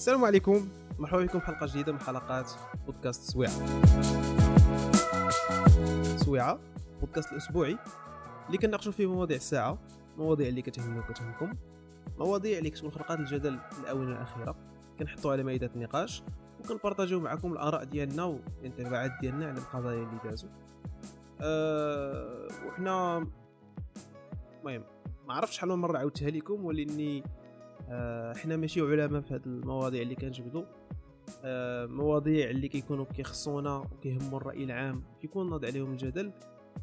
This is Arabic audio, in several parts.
السلام عليكم. مرحبا بكم في حلقة جديدة من حلقات بودكاست سويعة. سويعة بودكاست الأسبوعي اللي كنناقشوا فيه مواضيع الساعة مواضيع اللي كتهمني وكتهمكم مواضيع اللي كتكون خلقات الجدل الاونه الاخيره كنحطوا على مائدة النقاش وكنبارطاجيو معكم الآراء ديالنا والانطباعات ديالنا على القضايا اللي دازوا أه وحنا المهم ما عرفتش شحال من مرة عاودتها لكم ولإني حنا ماشي علماء في هذه المواضيع اللي كنجبدوا آه، مواضيع اللي كيكونوا كيخصونا وكيهموا الرأي العام كيكون ناض عليهم الجدل.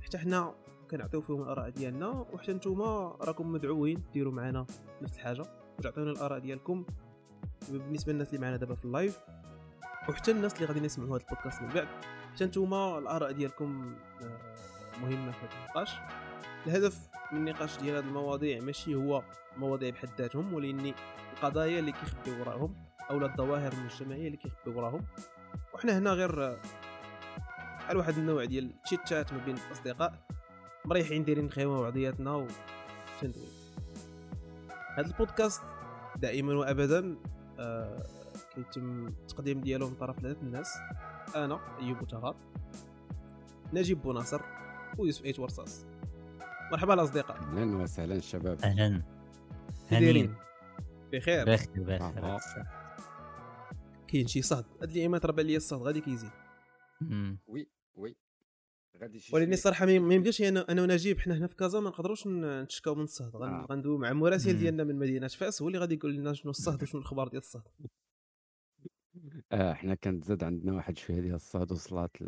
حتى حنا كنعطيو فيهم الآراء ديالنا وحتى نتوما راكم مدعوين ديروا معنا نفس الحاجة. وتعطيونا الآراء ديالكم بالنسبة للناس اللي معنا دابا في اللايف وحتى الناس اللي غادي يسمعوا هذا البودكاست من بعد. حتى نتوما الآراء ديالكم آه، مهمة في هذا النقاش. الهدف من النقاش ديال هذه المواضيع ماشي هو مواضيع بحد ذاتهم ولإني القضايا اللي كيخبيو وراهم أو الظواهر المجتمعية اللي كيخبيو وراهم. وحنا هنا غير على واحد النوع ديال تشيت شات ما بين الأصدقاء مريحين دايرين خيمه وعضياتنا وتندوي هذا البودكاست دائما وابدا آه كيتم التقديم ديالو من طرف ثلاثة الناس. أنا أيوب بوتغار نجيب بوناصر ويوسف ايت ورصاص مرحبا الأصدقاء. أهلا وسهلا الشباب أهلا. دايرين بخير. بخير بخير. آه. كاين شي صهد هاد الايامات راه بان لي الصهد غادي كيزيد. oui oui. غادي شي ولكن. الصراحه ما يمكنش أنا أنا ونجيب حنا هنا في كازا ما نقدروش نتشكاو من الصهد غن- آه. غندويو مع مراسل. ديالنا من مدينة فاس هو اللي غادي يقول لنا شنو الصهد وشنو الاخبار ديال الصهد آه حنا كانت زاد عندنا واحد شوية ديال الصهد وصلات ل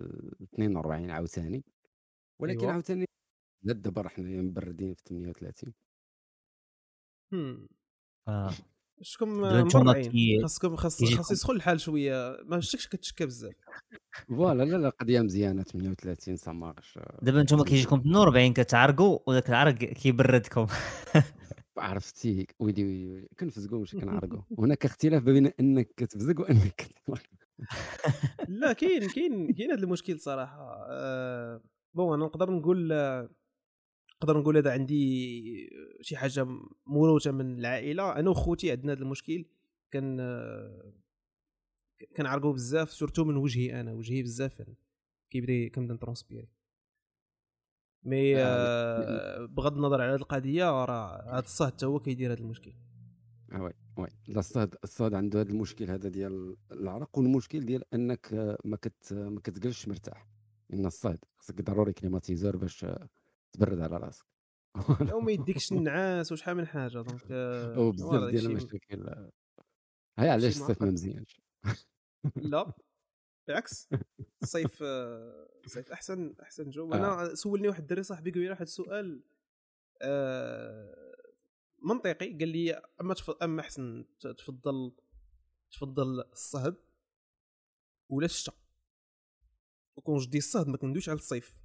42 عاوتاني. ولكن أيوا. عاوتاني زاد دابا راه حنايا مبردين في 38 هم. آه. شكون مرعين. خاصكم خاص كيجيكم- خاص يسخن الحال شوية. ما شفتكش كتشكى بزاف. voilà لا لا قضية مزيانة. 38 ça marche دابا نتوما كيجيكم 42 كتعرقوا وذاك العرق كيبردكم. عرفتي ويلي ويلي ويلي كنفزقوا ماشي كنعرقوا. هناك اختلاف بين إنك كتفزق وإنك كتعرق. لا كاين كاين كاين هذا المشكل صراحة. ah bon أنا نقدر نقول نقدر نقول هذا عندي شي حاجة موروثه من العائلة. أنا وخوتي عندنا هذا المشكل كان آه، كنعرقوا بزاف surtout من وجهي أنا. وجهي بزاف يعني كيبدا كنبدا ن transpirer mais آه، آه بغض النظر على هذه القضية راه هذا الصهد حتى هو كيدير هذا المشكل. آه oui oui. لا الصهد الصهد عنده هذا المشكل هذا ديال العرق. والمشكل ديال أنك آه، ما كت ما مرتاح. إن الصهد خصك ضروري climatiseur باش آه، تبرد على راسك أو ما يديكش النعاس وشحال من حاجة donc آه، وبزاف voilà ديال المشاكل آه، هاي علاش شي الصيف ما. مزيانش لا بالعكس الصيف آه، الصيف أحسن أحسن جو آه. أنا سولني واحد الدري صاحبي قال لي واحد السؤال آه، منطقي قال لي أما. أما أحسن تفضل تفضل الصهد ولا الشتاء وكون جدي الصهد ما كندويش على الصيف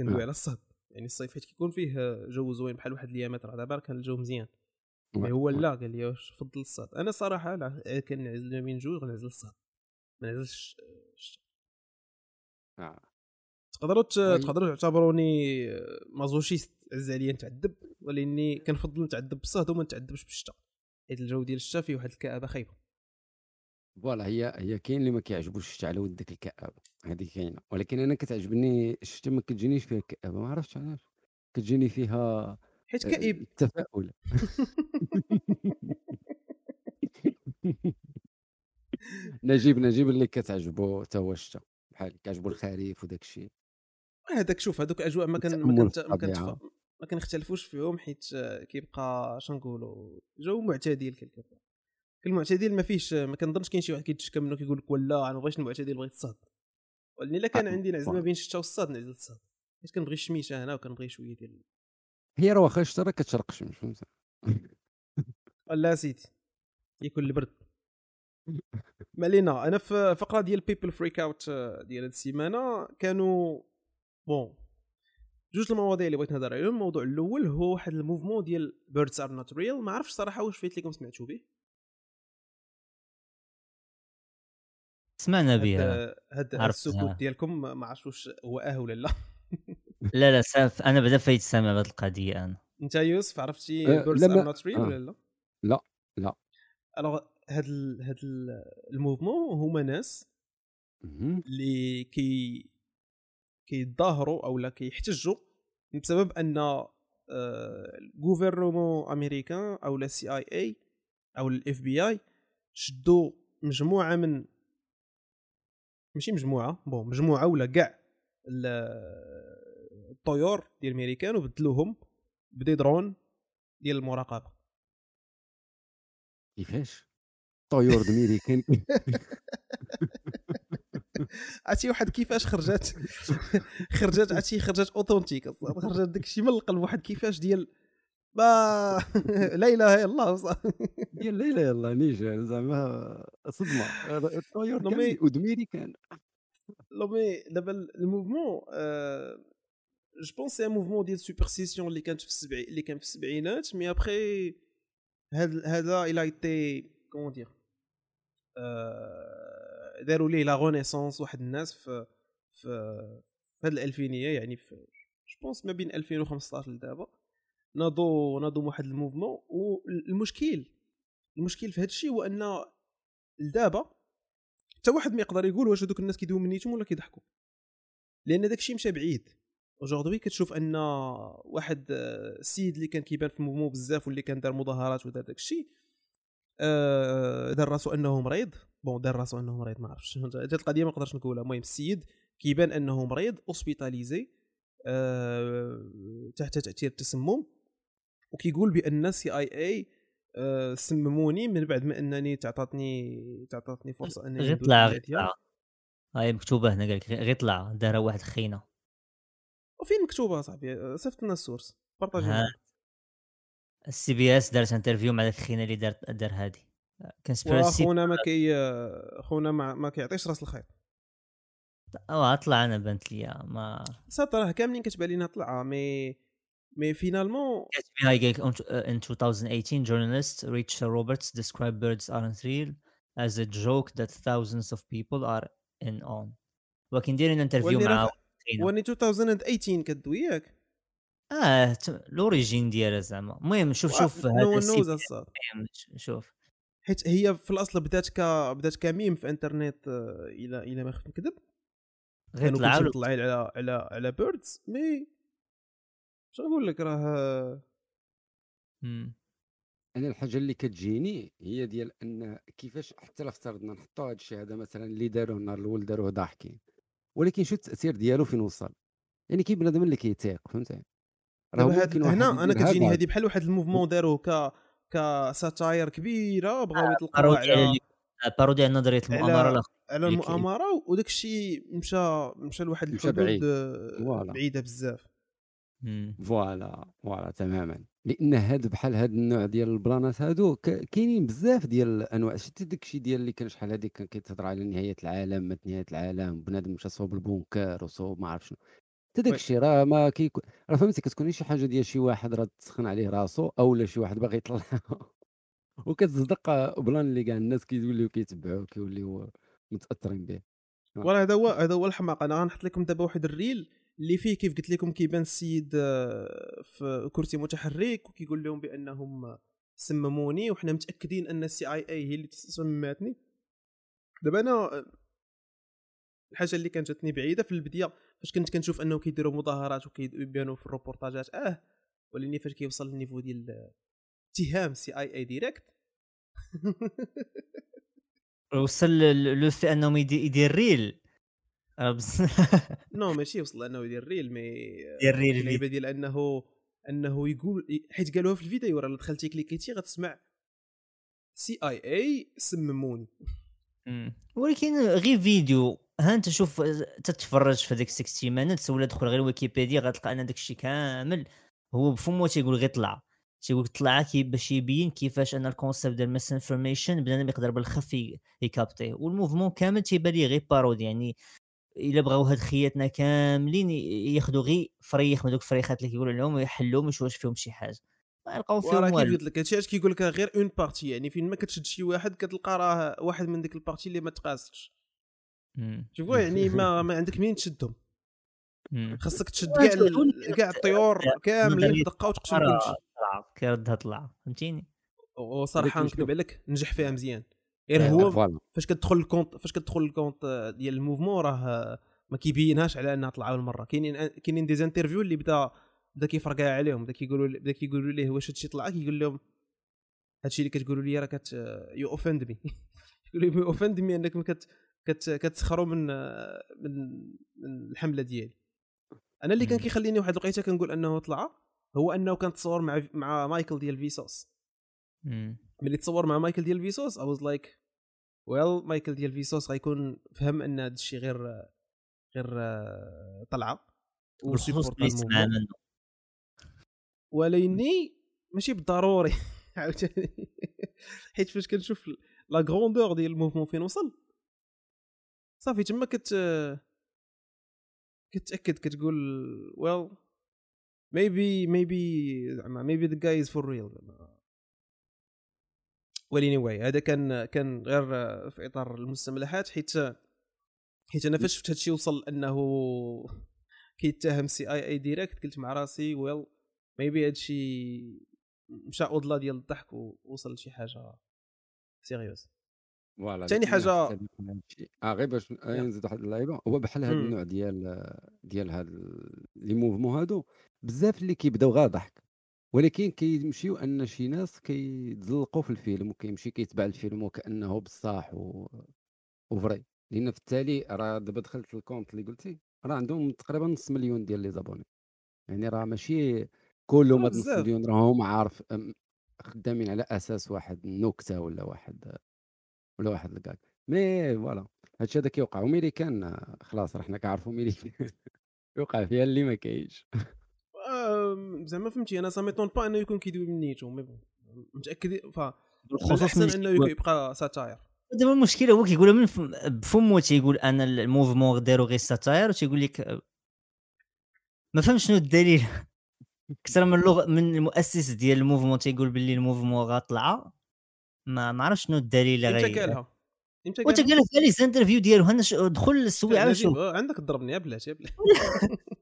كندوي آه. على الصهد يعني الصيف حيت كيكون فيه جو زوين بحال واحد الايامات راه دابا كان الجو مزيان mais oui، هو oui. لا قال لي واش فضل الصهد أنا صراحة لا كنعزل بين جوج غنعزل الصهد ما نعزلش الشتا. آه. تقدروا. تقدروا تعتبروني masochiste عز عليا نتعذب ولأني كنفضل نتعذب بالصهد وما نتعذبش بالشتا حيت الجو ديال الشتا فيه واحد الكآبة خايبة voilà هي هي كاين اللي ما كيعجبوش الشتا على ود ديك الكآبة هذه كاينة. ولكن أنا كتعجبني الشتا ما كتجينيش فيها الكآبة ما عرفتش علاش. كتجيني فيها حيت آه، كئيب. التفاؤل. نجيب نجيب اللي كتعجبو حتى هو الشتا بحال كيعجبو الخريف وداك الشيء هذاك شوف هذوك أجواء ما كان ما كنت ما كنت. ما كنختلفوش فيهم حيت آه، كيبقى شنو نقولوا جو معتدل كيلكو. المعتدل ما فيهش ما كنظنش كاين شي واحد كيتشكى منه كيقول لك ولا أنا ما بغيتش المعتدل بغيت الصاد. ولكن إلا كان آه، عندي نعزل ما. بين الشتا والصاد نعزل الصاد. حيت كنبغي الشميشة هنا وكنبغي شوية ديال هي راه واخا الشتا راه كتشرق الشمس فهمت؟ لا سيدي يكون البرد. ما علينا أنا في فقرة ديال people freak out ديال هاد السيمانة كانوا bon جوج المواضيع اللي بغيت نهضر عليهم. الموضوع الأول هو واحد ال mouvement ديال birds are not real ما عرفتش صراحة واش فايت لكم سمعتوا به. سمعنا بها هاد. السكوت ديالكم ما عرفتش واش هو أه ولا لا لا لا sauf أنا بدا فايت سامع بهذه القضية أنا أنت يوسف عرفتي أه، لا are not real. ولا لا لا لا alors هاد ال- هاد ال- ال mouvement هما ناس. اللي كي كيتظاهروا أو لا كيحتجوا بسبب أن آه، ال gouvernement américain أو لا CIA أو ال FBI شدوا مجموعة من ماشي مجموعة. Bon مجموعة ولا كاع ال- الطيور ديال الامريكان وبدلوهم ب des drones ديال المراقبة. كيفاش؟ طيور الميريكان. عرفتي واحد كيفاش خرجت خرجت عرفتي خرجت authentique. خرجت داكشي من القلب. واحد كيفاش ديال با لا إله إلا الله. صاحبي. ديال لا لا يلا ni جان زعما صدمة. الطيور نو مي- كامل ودميريكان لو مي دابا الموفمون جو بونس سي موفمون ديال سوبرسيسيون اللي كانت في السبع اللي كان في السبعينات مي ابخي هذا هذا إلى ايتي كومون دير داروا ليه لا رونيسونس واحد الناس في في في هاد الألفينية يعني في جو بونس ما بين 2015 لدابا. ناضوا ناضوا واحد الموفمون والمشكل المشكل في هذا الشيء هو أن لدابا حتى واحد ما يقدر يقول واش هذوك الناس كيدويو من نيتهم ولا كيضحكوا. لأن داك الشيء مشى بعيد. aujourd'hui كتشوف أن واحد السيد اللي كان كيبان في ال mouvement بزاف واللي كان دار مظاهرات ودار داك الشيء آه، دار راسو أنه مريض. bon دار راسو أنه مريض ما عرفتش. هاد القضية ما نقدرش نقولها. المهم السيد كيبان أنه مريض hospitalisé آه، تحت تأثير التسمم. وكيقول بأن ال CIA آه، سمموني من بعد ما أنني تعطاتني تعطاتني فرصة أنني غير طلع غير هاي مكتوبة هنا قال لك غير طلع دارها واحد خينا وفين مكتوبة صاحبي صيفط لنا ال source بارطاجي. ال CBS دارت interview مع ذاك الخينا اللي دار دار هادي. conspiracy واخونا ما كي خونا ما, ما كيعطيش راس الخيط. آه طلع أنا بنت لي ما صات راه كاملين كتبان لينا طلعة mais mais finalement FBI قال لك "On- uh, in 2018 journalist Rachel Roberts described birds aren't real as a joke that thousands of people are in on. ولكن دايرين interview مع. و en 2018 كدوي ياك؟ آه l'origine ديالها زعما. المهم شوف شوف هذا شوف. حيت هي في الأصل بدات ك بدات كميم في إنترنت آه، إلى إلى ما خفت نكذب. غير طلعوا على على على birds mais شنو نقول لك راه مم. أنا الحاجة اللي كتجيني هي ديال أن كيفاش حتى لا افترضنا نحطوا هذا الشيء هذا مثلا اللي داروه النهار الأول داروه ضاحكين ولكن شو التأثير ديالو فين وصل يعني كاين بنادم اللي كيتيق فهمتي راه هنا أنا كتجيني. هذه بحال واحد mouvement داروه ك ك satire كبيرة بغاو يطلقوها parodia على parodia على نظرية المؤامرة على- المؤامرة وداك الشيء مشى مشى لواحد الحدود. آه،. بعيدة بزاف. voilà voilà تماما. لأن هاد بحال هاد النوع ديال ال plانات هادو كاينين بزاف ديال الأنواع. شتي داك الشيء ديال اللي كان شحال هاديك كان كيتهضر على نهاية العالم مات نهاية العالم بنادم مشى صوب ال bunker وصوب ما عرف شنو. حتى داك. الشيء راه ما كيكون راه فهمتي كتكون شي حاجة ديال شي واحد راه تسخن عليه راسو أو لا شي واحد باغي يطلع. وكتصدق plan اللي كاع الناس كيوليو كيتبعوه كيوليو متأثرين به. وراه هذا هو هذا هو الحماق أنا غنحط لكم دابا واحد ال reel اللي فيه كيف قلت لكم كيبان السيد آه، في كرسي متحرك وكيقول لهم بأنهم سمموني وحنا متأكدين أن ال CIA هي اللي سماتني دابا أنا آه، الحاجة اللي كانت جاتني بعيدة في البداية فاش كنت كنشوف أنه كيديروا مظاهرات وكيبانوا في الروبورتاجات آه ولكن فاش كيوصل لل niveau ديال اتهام CIA direct وصل لو في أنهم يدي- يدير reel راه بس- non ماشي وصل انه يدير reel mais يدير reel اللعيبه ديال انه أنه يقول حيت قالوها في الفيديو راه دخلتي cliquitي غتسمع CIA سمموني. مم. ولكن غير فيديو ها أنت شوف تتفرج في هذيك 60 Minutes ولا دخل غير ويكيبيديا غتلقى أن داك الشيء كامل. هو بفمو تيقول غير طلع. تيقول طلع كي باش يبين كيفاش أن ال concept ديال misinformation بنادم يقدر بالخف ي- يكابتيه وال mouvement كامل تيبان ليه غير parodie يعني إلا بغاو هاد خياتنا كاملين ياخذوا غير فريخ من دوك الفريخات اللي كيقولوا لهم ويحلوهم ويشوفوا فيهم شي حاجة ما يلقاو فيهم والو قلت لك هادشي علاش كيقول لك غير une partie يعني فين ما كتشد شي واحد كتلقى راه واحد من ديك ال partie اللي ما تقاستش مم. شوفوا يعني ما, ما عندك منين تشدهم. خاصك تشد كاع كاع الطيور كاملين بدقه وتقتل كلشي كيردها طلع فهمتيني وصراحه نكذب. عليك نجح فيها مزيان غير أيوة. هو؟ voilà. فاش كتدخل ال compte فاش كتدخل ال compte ديال ال mouvement راه ما كيبينهاش على أنها طلع اول مره كاينين كاينين des interviews اللي بدا بدا كيفرقع عليهم. بدا كيقولوا بدا كيقولوا ليه واش هادشي طلع؟ كيقول لهم هادشي اللي كتقولوا لي راه كت you offend me يقول you offend me انكم كت كت كتسخروا من من من الحملة ديالي. أنا اللي كان. كيخليني واحد الوقيتة كنقول أنه طلع هو أنه كان تصور مع مع مايكل ديال Vsauce. ملي تصور مع مايكل ديال Vsauce I was like well مايكل ديال Vsauce غيكون فهم أن هذا الشيء غير غير طلعة ولكني ماشي بالضروري. عاوتاني. حيت فاش كنشوف لا غروندور ديال الموفمون فين وصل؟ صافي تما كت كتأكد كتقول ويل maybe maybe زعما guy is for real زعما. وليني واي هذا كان كان غير في إطار المستملحات حيت حيت أنا فاش شفت هادشي وصل إنه كيتهم CIA direct قلت مع راسي well maybe هادشي مشى اودلا ديال الضحك ووصل لشي حاجة sérieuse voilà بحال هادشي. آه غير باش. نزيد واحد اللعيبة هو بحال مم. النوع ديال ديال هاد les mouvements هادو بزاف اللي كيبداو غير ضحك ولكن كيمشيو أن شي ناس كيتزلقوا في الفيلم وكيمشي كيتبع الفيلم وكأنه بصح و... و vrai. لأن في التالي راه دابا دخلت ال compte اللي قلتي راه عندهم تقريبا نص مليون ديال les abonnés. يعني راه ماشي كلهم راه هاد نص. مليون راهم عارف خدامين على أساس واحد النكتة ولا واحد ولا واحد ال gag. mais voilà هادشي هذا كيوقع. وملي كان آه، خلاص راه حنا كنعرفوا ملي يوقع فيها اللي ما كاينش. زعما فهمتي أنا ça m'étonne pas انه يكون كيدوي من نيتو mais bon متأكد؟ ف بالخصوص ملي انه يبقى satire دابا المشكلة هو كيقولها من فم- بفمو تيقول أنا ال mouvement داروا غير satire وتيقول لك ما فهمش شنو الدليل. أكثر من اللغة من المؤسس ديال ال mouvement تيقول باللي ال mouvement غطلع ما ما عرفتش شنو الدليل اللي إمتى قالها؟ إمتى وانت قالها؟ قال في les interviews ديالو هنا ش- دخل السويعة وشوف. عندك تضربني يا بلاتي يا بلاتي.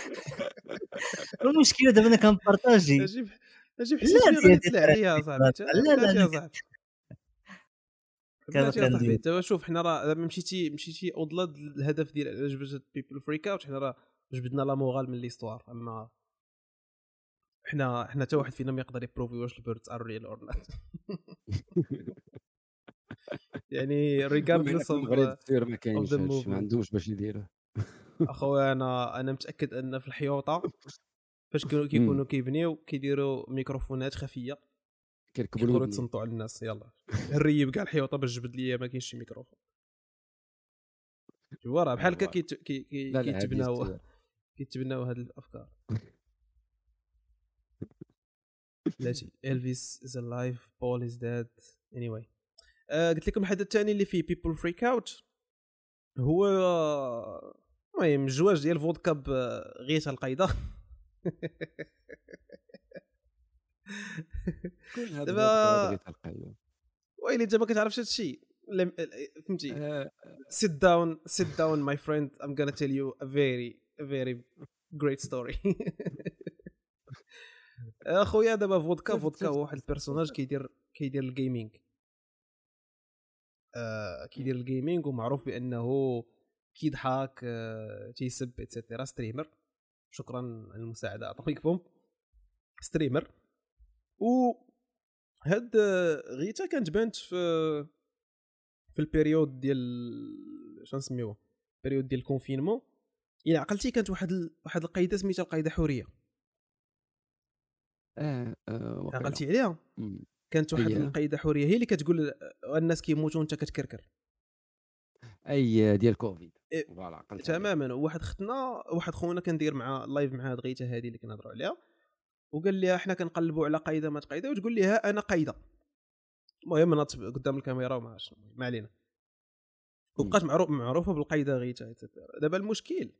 المشكلة دابا أنا كنبارطاجي نجيب نجيب لا، حسيت تطلع عليا يا صاحبي لا، لا، لا. يا صاحبي. انت شوف حنا راه دابا مشيتي مشيتي اودلا الهدف ديال علاش جبت people freak out حنا راه جبدنا la morale من l'histoire. أما حنا حنا حتى واحد فينا ما يقدر ي prouver واش ال birds are real or not يعني regardless of السير ما كاينش. ما عندهمش باش يديروه اخويا أنا أنا متأكد أن في الحيوطة فاش كيكونوا كيبنيو كيديروا ميكروفونات خفية. كيركبوا كيقدروا الودن. يتصنتوا على الناس يلا. الريب كاع الحيوطة باش جبد ليا ما كاينش شي ميكروفون. شوف راه بحال هكا كيتبناو. كيتبناو هاد الأفكار. بلاتي Elvis is alive Paul is dead anyway قلت لكم الحدث الثاني اللي فيه people freak out هو المهم الزواج ديال فودكا بغيتة القايدة. دابا-. ويلي انت ما كتعرفش هذا الشيء. فهمتي؟ sit down sit down my friend. I'm gonna tell you a very a very great story. اخويا دابا فودكا فودكا هو واحد ال personnage كيدير كيدير ال gaming آه كيدير ال gaming ومعروف بأنه كيضحك آه تيسب et cetera streamer. شكرا على المساعدة بومب streamer. و هاد آه، غيتا كانت بانت في في ال période ديال شنو نسميوه؟ ال période ديال ال confinement. إلى عقلتي كانت واحد ال... واحد القايدة سميتها القايدة حورية. آه آه،. عقلتي عليها. كانت واحد. القايدة حورية هي اللي كتقول آه، الناس كيموتوا وانت كتكركر. أي ديال كوفيد. voilà عقلت عليك. تماما. واحد ختنا واحد خونا كندير مع live مع هاد غيته هذه اللي كنهضروا عليها وقال لي حنا كنقلبوا على قايدة ما قايده وتقول لي ها أنا قايدة. المهم نط قدام الكاميرا وما ما علينا. وبقات معروف معروفة بالقايدة غيتا et cetera. دابا المشكل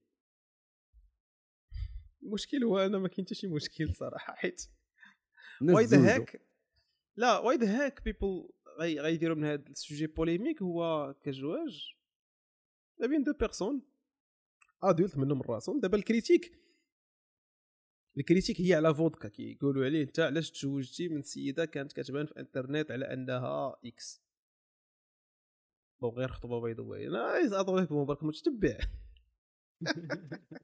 المشكل هو أنا ما كاين حتى شي مشكل صراحة حيت واي ذا. هاك لا واي ذا هاك بيبل غيديروا من هذا السوجي بوليميك هو كزواج ما بين دو بيرسون أدولت منهم من راسهم دابا الكريتيك الكريتيك هي على فودكا كيقولوا عليه أنت علاش تزوجتي من سيدة كانت كتبان في الإنترنت على أنها إكس. بغوا غير خطبة بيض وباين عايز أضربك مبارك متتبع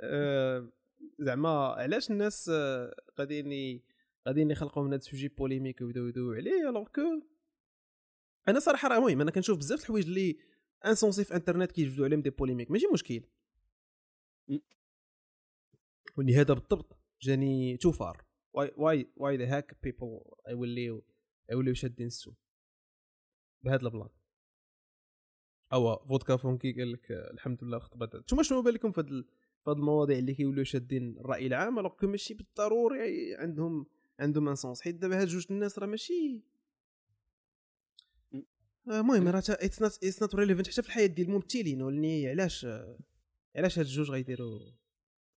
آه، زعما علاش الناس آه، غاديين غاديين يخلقوا من هذا ال sujet polémique ويبداو يدويو عليه alors que أنا صراحة راه المهم أنا كنشوف بزاف الحوايج اللي insensées في انترنت كيجبدوا عليهم des polémiques ماشي مشكل. وني هذا بالضبط جاني too far why why why the heck people يوليو يوليو شادين السوق بهذا البلان. أوا فودكا فونكي قال لك الحمد لله دارت. نتوما شنو بالكم في هاد ال- في هاد المواضيع اللي كيوليو شادين الرأي العام alors ماشي بالضروري عندهم عندهم un sens حيت دابا هاد جوج الناس راه ماشي المهم راه it's not it's not relevant حتى في الحياة ديال الممثلين ولني علاش علاش هاد الجوج غيديروا؟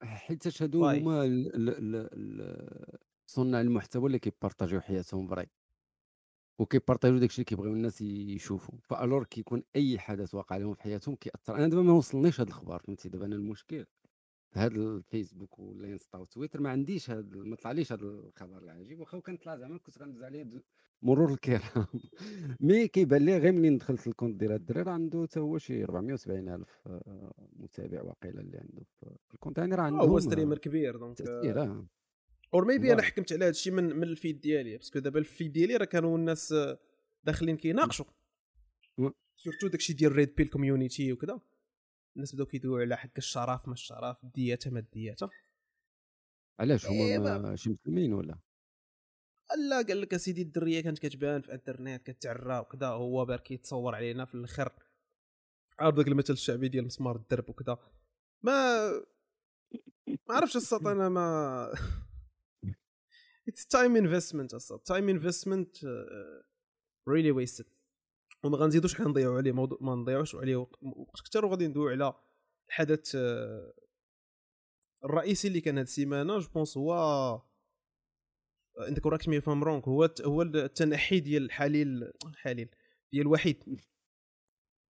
حيت هادو. هما صناع المحتوى اللي كيبارطاجيو حياتهم فري وكيبارطاجيو داكشي اللي كيبغيو الناس يشوفوا valeur كيكون أي حدث واقع لهم في حياتهم كيأثر. أنا دابا ما وصلنيش هذا الخبر فهمتي؟ دابا أنا المشكل هذا الفيسبوك والانستا وتويتر ما عنديش هذا ما طلعليش هذا الخبر العجيب. واخا كان طلع زعما كنت غندوز عليه مرور الكرام mais كيبان لي غير منين دخلت ال compte ديال هاد الدري راه عنده حتى هو شي 470 ألف آه، متابع واقيلا اللي عنده في ال compte. يعني راه آه، عندهم هو streamer كبير donc تاثير آه or maybe أنا. حكمت على هذا الشيء من من ال feed ديالي parce que دابا ال feed ديالي راه كانوا الناس آه، داخلين كيناقشوا. surtout داكشي ديال red pill community وكذا الناس بداو كيدويو على حق الشرف ما الشرف دياتها ما دياتها علاش؟ هما إيه، شي مسلمين ولا؟ لا قال لك أسيدي الدرية كانت كتبان في الإنترنت كتعرى وكذا هو بار كيتصور علينا في الآخر عارف ذاك المثل الشعبي ديال مسمار الدرب وكذا. ما ما عرفتش الصوت أنا ما اتس تايم انفستمنت الصوت تايم انفستمنت ريلي ويستد وما غنزيدوش حنا نضيعوا عليه موضوع ما نضيعوش عليه. وقت كثر وغادي ندويو على الحدث آه، الرئيسي اللي كان هاد السيمانة جو بونس هو عندك وراك مي فام رونك هو هو التنحي ديال حليل حليل ديال وحيد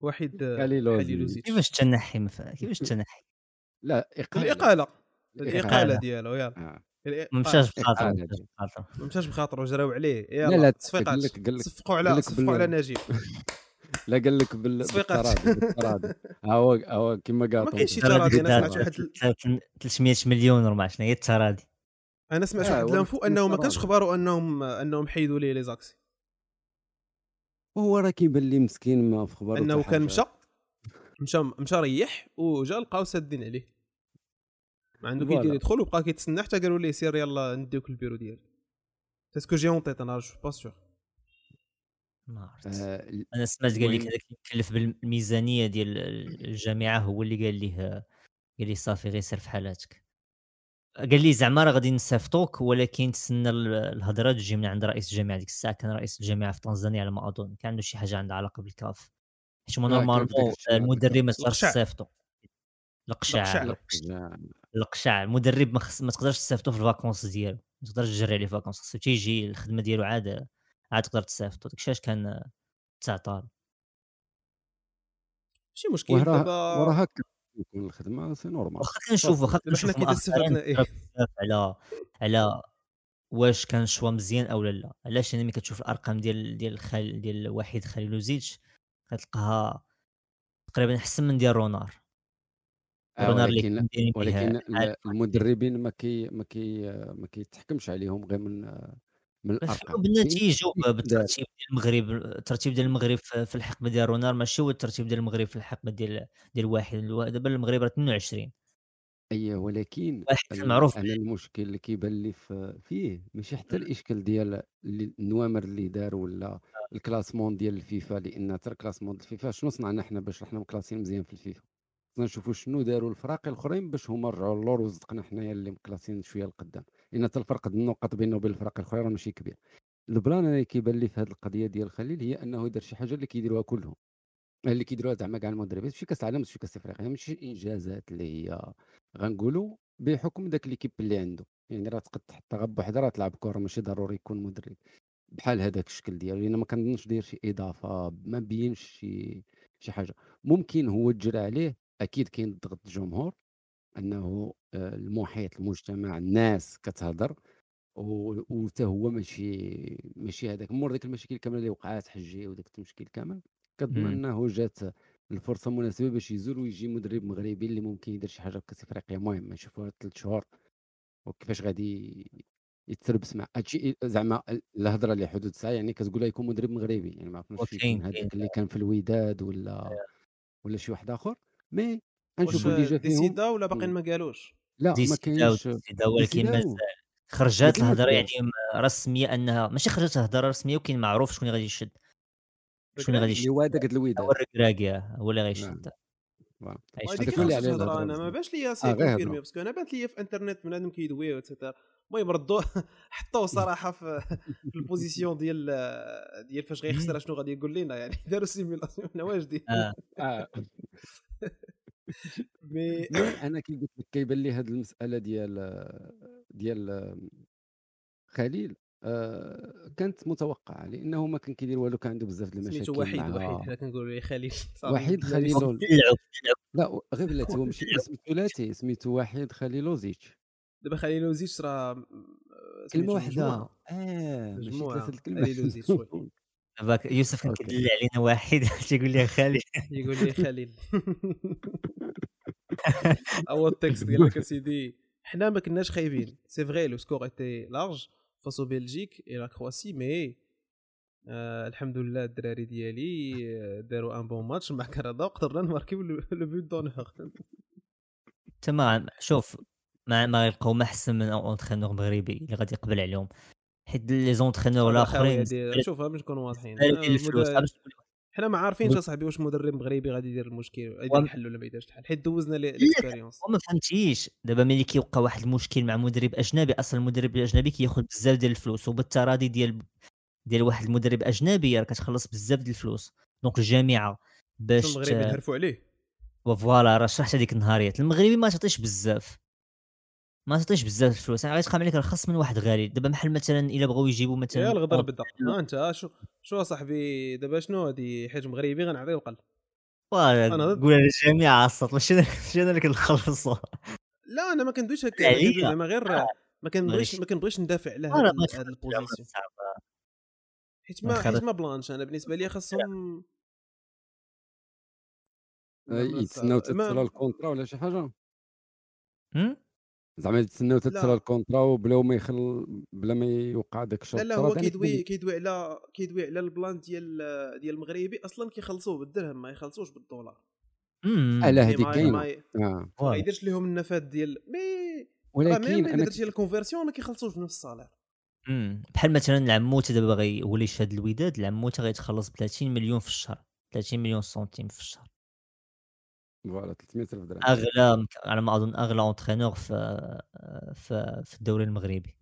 وحيد آه،. حليلوزيتش كيفاش تنحي مف- كيفاش تنحي لا إقالة الإقالة الإقالة الإقالة. ديالو يلا آه. الإقالة. ما مشاش بخاطر إقالة ما مشاش بخاطر. ما مشاش بخاطرو جراو عليه لا، يلا لا، تصفيقات قال لك- قال لك- صفقوا على لك صفقوا على نجيب لا قال لك بال-. بالتراضي بالتراضي ها هو ها هو كما قال ما كاينش شي تراضي أنا سمعت واحد ال- 300 مليون ولا ما عرفت شنو هي التراضي أنا سمعت آه، واحد الانفو أنه ما. كانش خبارو أنهم أنهم حيدوا ليه لي زاكسي وهو راه كيبان لي مسكين ما في خبر أنه كان مشى مشى مشى ريح وجا لقاو سادين عليه. ما عنده voilà. كيدير يدخل وبقى كيتسنى حتى قالوا ليه سير يلا نديوك البيرو ديالي. ce que j'ai en tête أنا je pas sûr ما عرفت. آه أنا سمعت قال لك هذاك اللي مكلف بالميزانية ديال الجامعة هو اللي قال ليه قال لي صافي غير سير في حالاتك. قال لي زعما راه غادي نصيفطوك ولكن تسنى ال- الهضرة تجي من عند رئيس الجامعة ديك الساعة. كان رئيس الجامعة في تنزانيا على ما اظن كان عنده شي حاجة عندها علاقة بالكاف. حيت هما normalement المدرب ما تقدرش. تصيفطو القشع القشع. القشع المدرب ما, خص... ما تقدرش تصيفطو في ال vacances ديالو. ما تقدرش تجري عليه vacances خصو تيجي الخدمة ديالو عاد عاد تقدر تصيفطو داكشي علاش كان تعطال ماشي مشكل. وراه دابا وراه هكا يكون الخدمة c'est normal واخا كنشوف واخا حنا كنشوف استفدنا إيه بزاف على على واش كان شوا مزيان أو لا لا. علاش أنا ملي كتشوف الأرقام ديال ديال خال ديال وحيد خليلوزيتش كتلقاها تقريبا أحسن من ديال رونار. آه، رونار اللي ولكن ولكن المدربين ما كي ما كي ما كيتحكمش عليهم غير من من الارقام بالنتيجه كاين بالترتيب ديال المغرب الترتيب ديال المغرب في الحقبة ديال رونار ماشي هو الترتيب ديال المغرب في الحقبة ديال ديال واحد. دابا المغرب راه 22 اييه ولكن واحد كان ال- معروف أنا المشكل اللي كيبان لي في- فيه ماشي حتى الإشكال ديال النوامر اللي دار ولا ال classement ديال الفيفا لأن ترى ال classement ديال الفيفا شنو صنعنا حنا باش حنا مكلاسين مزيان في الفيفا. خصنا نشوفوا شنو داروا الفرق الآخرين باش هما رجعوا للور وصدقنا حنايا اللي مكلاسين شوية لقدام. لأن الفرق النقط بينه وبين الفرق الاخرين راه ماشي كبير. البلان أنا كيبان لي في هذه القضية ديال خليل هي أنه دار شي حاجة اللي كيديروها كلهم. اللي كيديروها زعما كاع المدربين في كاس العالم في كاس أفريقيا ماشي إنجازات اللي هي غنقولوا بحكم داك l'équipe اللي عنده. يعني راه تقد حتى غا بوحده راه تلعب كره ماشي ضروري يكون مدرب. بحال هذاك الشكل ديالو لأن ما كنظنش داير شي إضافة ما بينش شي شي حاجة. ممكن هو تجرى عليه أكيد كاين ضغط الجمهور أنه آه، المحيط المجتمع الناس كتهضر وحتى هو ماشي ماشي هذاك. مور ديك المشاكل كامله اللي وقعات حجي وداك المشكل كامل كنظن مم. أنه جات الفرصة مناسبه باش يزول ويجي مدرب مغربي اللي ممكن يدير شي حاجة في كأس إفريقيا. المهم نشوفوها ثلاث شهور وكيفاش غادي يتربس مع هادشي زعما الهضرة اللي حدود ساعة يعني كتقول يكون مدرب مغربي. يعني ما عرفناش يكون. هذاك اللي كان في الوداد ولا ولا شي واحد آخر. مي واش غنشوفوا déjà فيهم décidé ولا باقي. ما قالوش لا ما كاينش ولكن مازال و- خرجت الهضرة يعني. رسمية أنها ماشي خرجت الهضرة رسمية وكاين معروف شكون اللي غادي يشد شكون اللي غادي يشد هو هذاك د هو الركراكي هو اللي نعم. غيشد. غيشد. هذيك الهضره أنا ما. باش ليا آه، c'est confirmé هضرة. parce que أنا بانت ليا في انترنت بنادم كيدوي et cetera المهم ردوا حطوه صراحة في ال position ديال ديال فاش غيخسر شنو غادي يقول لنا يعني داروا simulation حنا واجدين آه. آه. مي مي أنا كي قلت لك كيبان لي هذه المسألة ديال ديال خليل آه كانت متوقعة لأنه ما كان كيدير والو كان عنده بزاف د المشاكل سميتو وحيد مع وحيد حنا كنقولوا ليه خليل. وحيد خليل. لا غير بلاتي هو ماشي اسم ثلاثي سميتو وحيد خليلوزيتش. دابا خليلوزيتش راه كلمة سميتو واحدة. آه ماشي. ثلاثة الكلمات دابا يوسف كان OK. كيدل علينا واحد تيقول لي خالي يقول لي خليل. هو ال text قال لك اسيدي حنا ما كناش خايبين. c'est vrai le score était large face au Belgique et la Croatie mais آه الحمد لله الدراري ديالي آه، داروا un bon match مع كندا وقدرنا نماركيو le but d'honneur تمام. شوف ما ما غيلقاو ما أحسن من entraîneur مغربي اللي غادي يقبل عليهم. حيت les entraîneurs الآخرين. شوف باش نكونوا واضحين. آه، حنا ما عارفينش أصاحبي واش مدرب مغربي غادي يدير المشكل وم- الحل ولا ما يديرش الحل حيت دوزنا l'expérience وما فهمتيش. دابا ملي كيوقع واحد المشكل مع مدرب أجنبي أصلا المدرب الأجنبي كياخذ بزاف ديال الفلوس وبالتراضي ديال ديال واحد المدرب أجنبي راه كتخلص بزاف ديال الفلوس. دونك الجامعة باش المغربي ت- نهرفوا عليه؟ وفوالا راه شرحت هذيك النهاريات المغربي ما تعطيش بزاف. ما تعطيش بزاف الفلوس. يعني غيتقام عليك رخص من واحد غالي. دابا بحال مثلا إلا بغاو يجيبوا مثلا يا الغدر بدا ها أنت شو شو اصاحبي دابا شنو هادي حيت مغربي غنعطيه القل ضد. قول على الجامعة الصوت ماشي أنا اللي كنخلصوا لا أنا ما كندويش هكا. كندوي زعما غير ما كنبغيش. ما كنبغيش ندافع على نخرج ال position. صعبة. حيت ما. حيت ما بلانش. أنا بالنسبة لي خاصهم يتسناو تتصل ال contrat ولا شي حاجة؟ هم؟ زعما يتسناو تتصل. ال contrat وبلا ما يخل بلا ما يوقع داك الشرط لا لا هو كيدوي كيدوي على كيدوي على ال plan ديال ديال المغربي أصلا كيخلصوه بالدرهم ما يخلصوش بالدولار. آه، لا يعني هذيك ما- كاينة ما voilà. يديرش لهم النفاد ديال mais ولكن أنا درتي ال conversion ما كيخلصوش بنفس ال salaire. بحال مثلا العموتة دابا باغي يولي يشد الوداد العموتة غيتخلص ب 30 مليون في الشهر 30 مليون سنتيم في الشهر voilà 300 ألف درهم. أغلى على ما أظن أغلى entraîneur في في, في الدوري المغربي.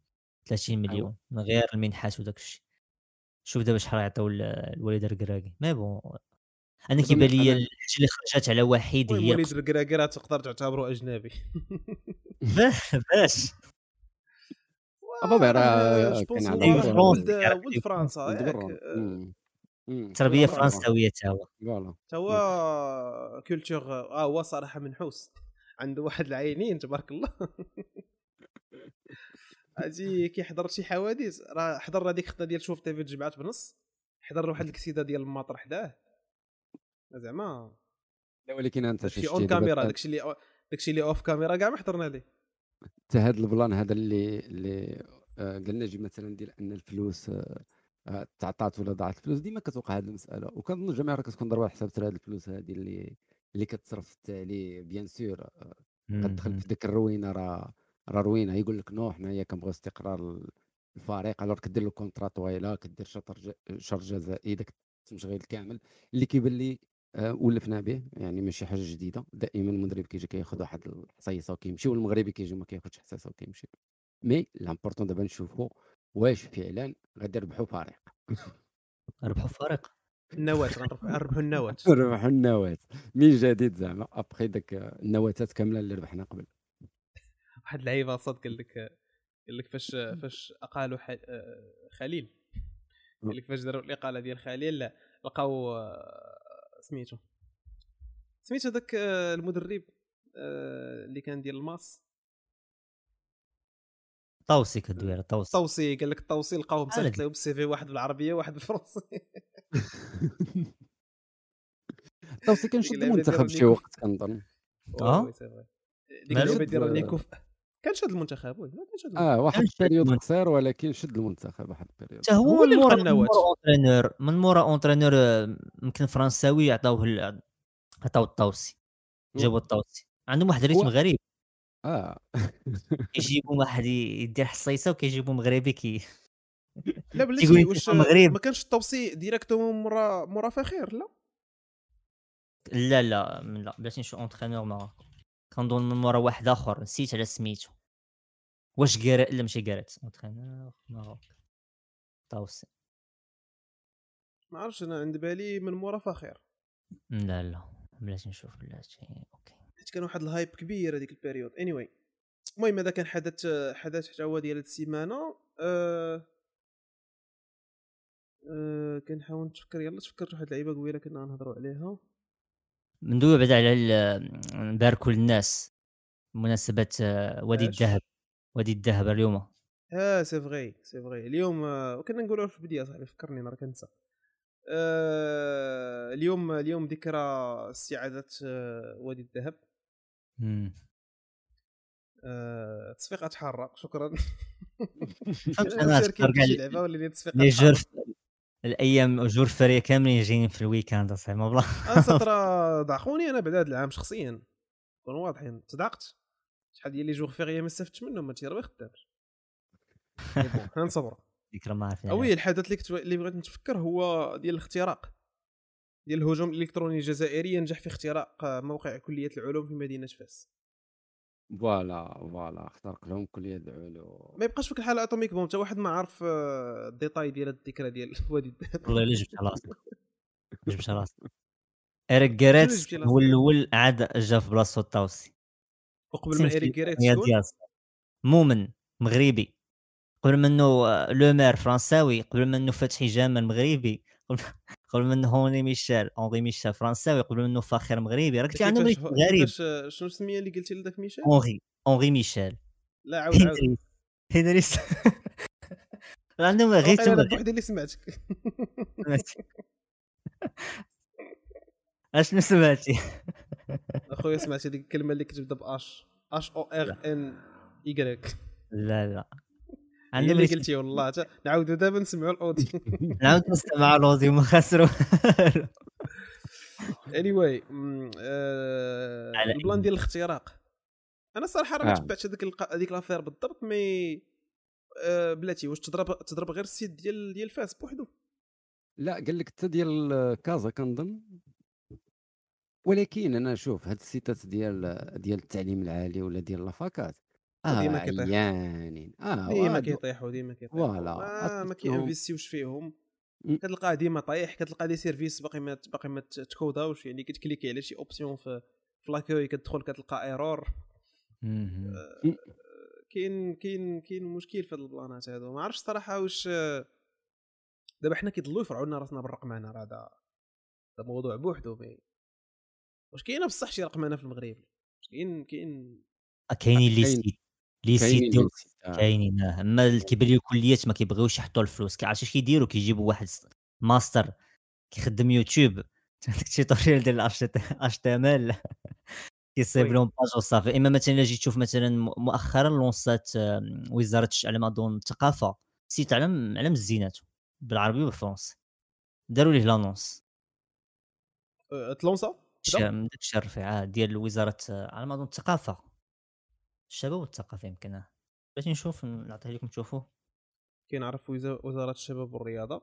30 مليون من غير المنحات وداك الشيء. شوف دابا شحال غيعطيو ل- وليد الركراكي mais bon أنا كيبان لي أنا- الحاجة اللي خرجت على وحيد هي وليد الكراكير تقدر تعتبره أجنبي. باش بابا راه راه فرنسا، ولد فرنسا ياك دبرون. آه، مم. مم. تربيه فرنسا. فرنساوية تا هو فوالا تا هو كولتور آه هو صراحة منحوس عنده واحد العينين تبارك الله أجي كيحضر شي حوادث راه حضر هذيك خطة ديال شوف تيفي تجمعات بنص حضر واحد الكسيدة ديال الماطر حداه زعما لا ولكن أنت شتي on camera داكشي اللي داكشي اللي off camera كاع ما حضرنا ليه حتى هذا ال plan هذا اللي اللي آه، قلنا جي مثلا ديال أن الفلوس آه، تعطات ولا ضاعت الفلوس ديما كتوقع هذه المسألة. وكنظن الجميع راه كتكون ضربه حساب ترى هذه الفلوس هذه اللي اللي كتصرف في التالي bien sûr. آه، كتدخل في ديك الروينة راه راه روينة. يقول لك non حنايا كنبغيو استقرار الفريق. alors كدير له contrat طويلة كدير شرط جزائي. داك التمشغيل كامل اللي كيبان لي آه، ولفنا به. يعني ماشي حاجة جديدة. دائما المدرب كيجي كياخذ واحد الحصيصة وكيمشي والمغربي كيجي ما كياخذش حصيصة وكيمشي. mais l'important دابا نشوفوا واش فعلا غادي يربحوا فريق؟ ربحوا فريق. النواه غنربحوا النواه ربحوا النواه من جديد زعما؟ ابخي داك النواتات كاملة اللي ربحنا قبل. واحد اللعيبة صاد قال لك قال لك فاش فاش اقالوا ح- خليل. قال لك فاش داروا الإقالة ديال خليل لقاو سميتو سميتو داك آه، المدرب اللي كان ديال الماس. طوسي كدوير طوسي طوسي قال لك الطوسي لقاوهم عادي. مسجل له بالسي في واحد بالعربية واحد بالفرنسي طوسي كنشد اللعبة المنتخب شي. وقت كنظن. مالو؟ شد- ف- كان شاد المنتخب oui كان آه واحد كان شد ال période. قصير ولكن شد المنتخب واحد البيريود حتى هو من مورا entraîneur من مورا entraîneur آه، يمكن فرنساوي عطاوه عطاو الطوسي جابوا الطوسي عندهم واحد ال rythme غريب. آه. كيجيبوا واحد يدير حصيصة وكيجيبوا مغربي كي لا بلاتي واش. ما كانش الطوسي directement مورا مورا فاخر لا. لا لا لا بلاتي نشوف entraîneur ما كنظن من مورا واحد آخر نسيت على سميتو. واش قرا لا ماشي قرات. entraîneur Maroc طوسي ما عرفتش أنا عند بالي من مورا فاخر. لا لا بلاتي نشوف بلاتي OK. كان واحد ال hype كبير هذيك ال période. any- anyway. المهم هذا كان حدث حدث حتى هو ديال هاد السيمانة. أه... أه... كنحاول نتفكر يلا تفكرت واحد اللعيبة قبيلة كنا نهضروا عليها. ندوي بعدا على نباركوا للناس بمناسبة آه، وادي؟ الذهب وادي الذهب اليوم. آه c'est vrai c'est vrai اليوم آه، وكنا نقولوا في البدايه صاحبي فكرني راه كنسى. آه اليوم اليوم ذكرى استعاده آه وادي الذهب. مم. آه تصفيقات حارة شكرا. لعبة ولا تصفيقات. جور الأيام جور فريه كاملين جايين في الويكاند أصاحبي ما بلا. أنا ترى ضعقوني أنا بعد هذا العام شخصيا. نكونوا واضحين. صدقت؟ شحال ديال لي جوغ فيغيا ما استفدتش منهم ما خدامش مي بون حنا نصبروا ذكرى ما عرفنا اوي الحدث اللي كنت اللي بغيت نتفكر هو ديال الاختراق. ديال الهجوم الإلكتروني الجزائري ينجح في اختراق موقع كلية العلوم في مدينة فاس. voilà voilà اخترق لهم كلية العلوم. ما يبقاش فيك الحالة أتوميك بوم حتى واحد ما عارف آه، ال détail ديال الذكرى ديال وادي الذهب والله إلا جبت على راسك جبت على راسك إيريك غيريتس جبتي هو؟ الأول عاد جا في بلاصتو الطاوسي وقبل ما إيريك غيريتس يا شكون دياز. مومن مغربي. قبل منه آه، لومير فرنساوي. قبل منه فتحي جمال مغربي. قبل- منه هنري ميشيل هنري ميشيل فرنساوي قبل منه فاخر مغربي. راك عندهم غريب. شنو السمية اللي قلتي لذاك ميشيل؟ اونري اونري ميشيل. لا عاود عاود. هنري هنريس عندهم rythme أنا بوحدي اللي سمعتك. أشنو سمعتي؟ أخويا سمعتي ديك الكلمة اللي كتبدا بأش؟ أش أو R N i grec لا لا. عندهم اللي قلتي والله تا- نعاودو دابا نسمعوا l'audio نعاود نستمع الاوديو وما خسروا. anyway على ال plan. ديال الاختراق. أنا الصراحه راه ما آه. تبعتش هذيك هذيك l'affaire بالضبط mais آه، بلاتي واش تضرب تضرب غير ال site ديال ديال فاس بوحدو؟ لا قال لك حتى ديال كازا كنظن. ولكن أنا شوف هاد ال sites ديال ديال التعليم العالي ولا ديال les facs ديما كيطيحوا. عيانين آه ديما وهاد- كيطيحوا ديما كيطيحوا voilà. ما. كي investiw ش فيهم. كتلقاه ديما طايح كتلقى les services باقي ما باقي ما تكوداوش يعني كت cliquer على شي option في في لاكوي كتدخل كتلقى erreur. كاين كاين كاين مشكل في هاد ال plans هادو. ما عرفتش صراحة واش دابا حنا كيضلوا يفرعوا لنا راسنا بالرقمنه راه هذا هذا موضوع بوحدو مي واش كاينة بصح شي رقمنه في المغرب؟ واش كاين كاين لي كاين- سيت. لي سيت كاينين ديال لي سيت، آه. كاينين آه. أما الكبرياء الكليات ما كيبغيوش يحطوا الفلوس كيعرفوا اش كيديروا؟ كيجيبوا واحد ماستر كيخدم يوتيوب. داك ديال اش تي ام ال كيصيب. لهم باج وصافي. إما مثلا جيت تشوف مثلا مؤخرا لونسات آم، وزارة على ما اظن الثقافه سيت على م- على مزيناتو بالعربي وبالفرنسي داروا ليه لانونس تلونسا؟ داك الشهر الرفيع ديال وزارة آه، على ما اظن الثقافه الشباب والثقافة يمكن آه. بغيتي نشوف نعطيه لكم تشوفوه. وزا- وزارة الشباب والرياضة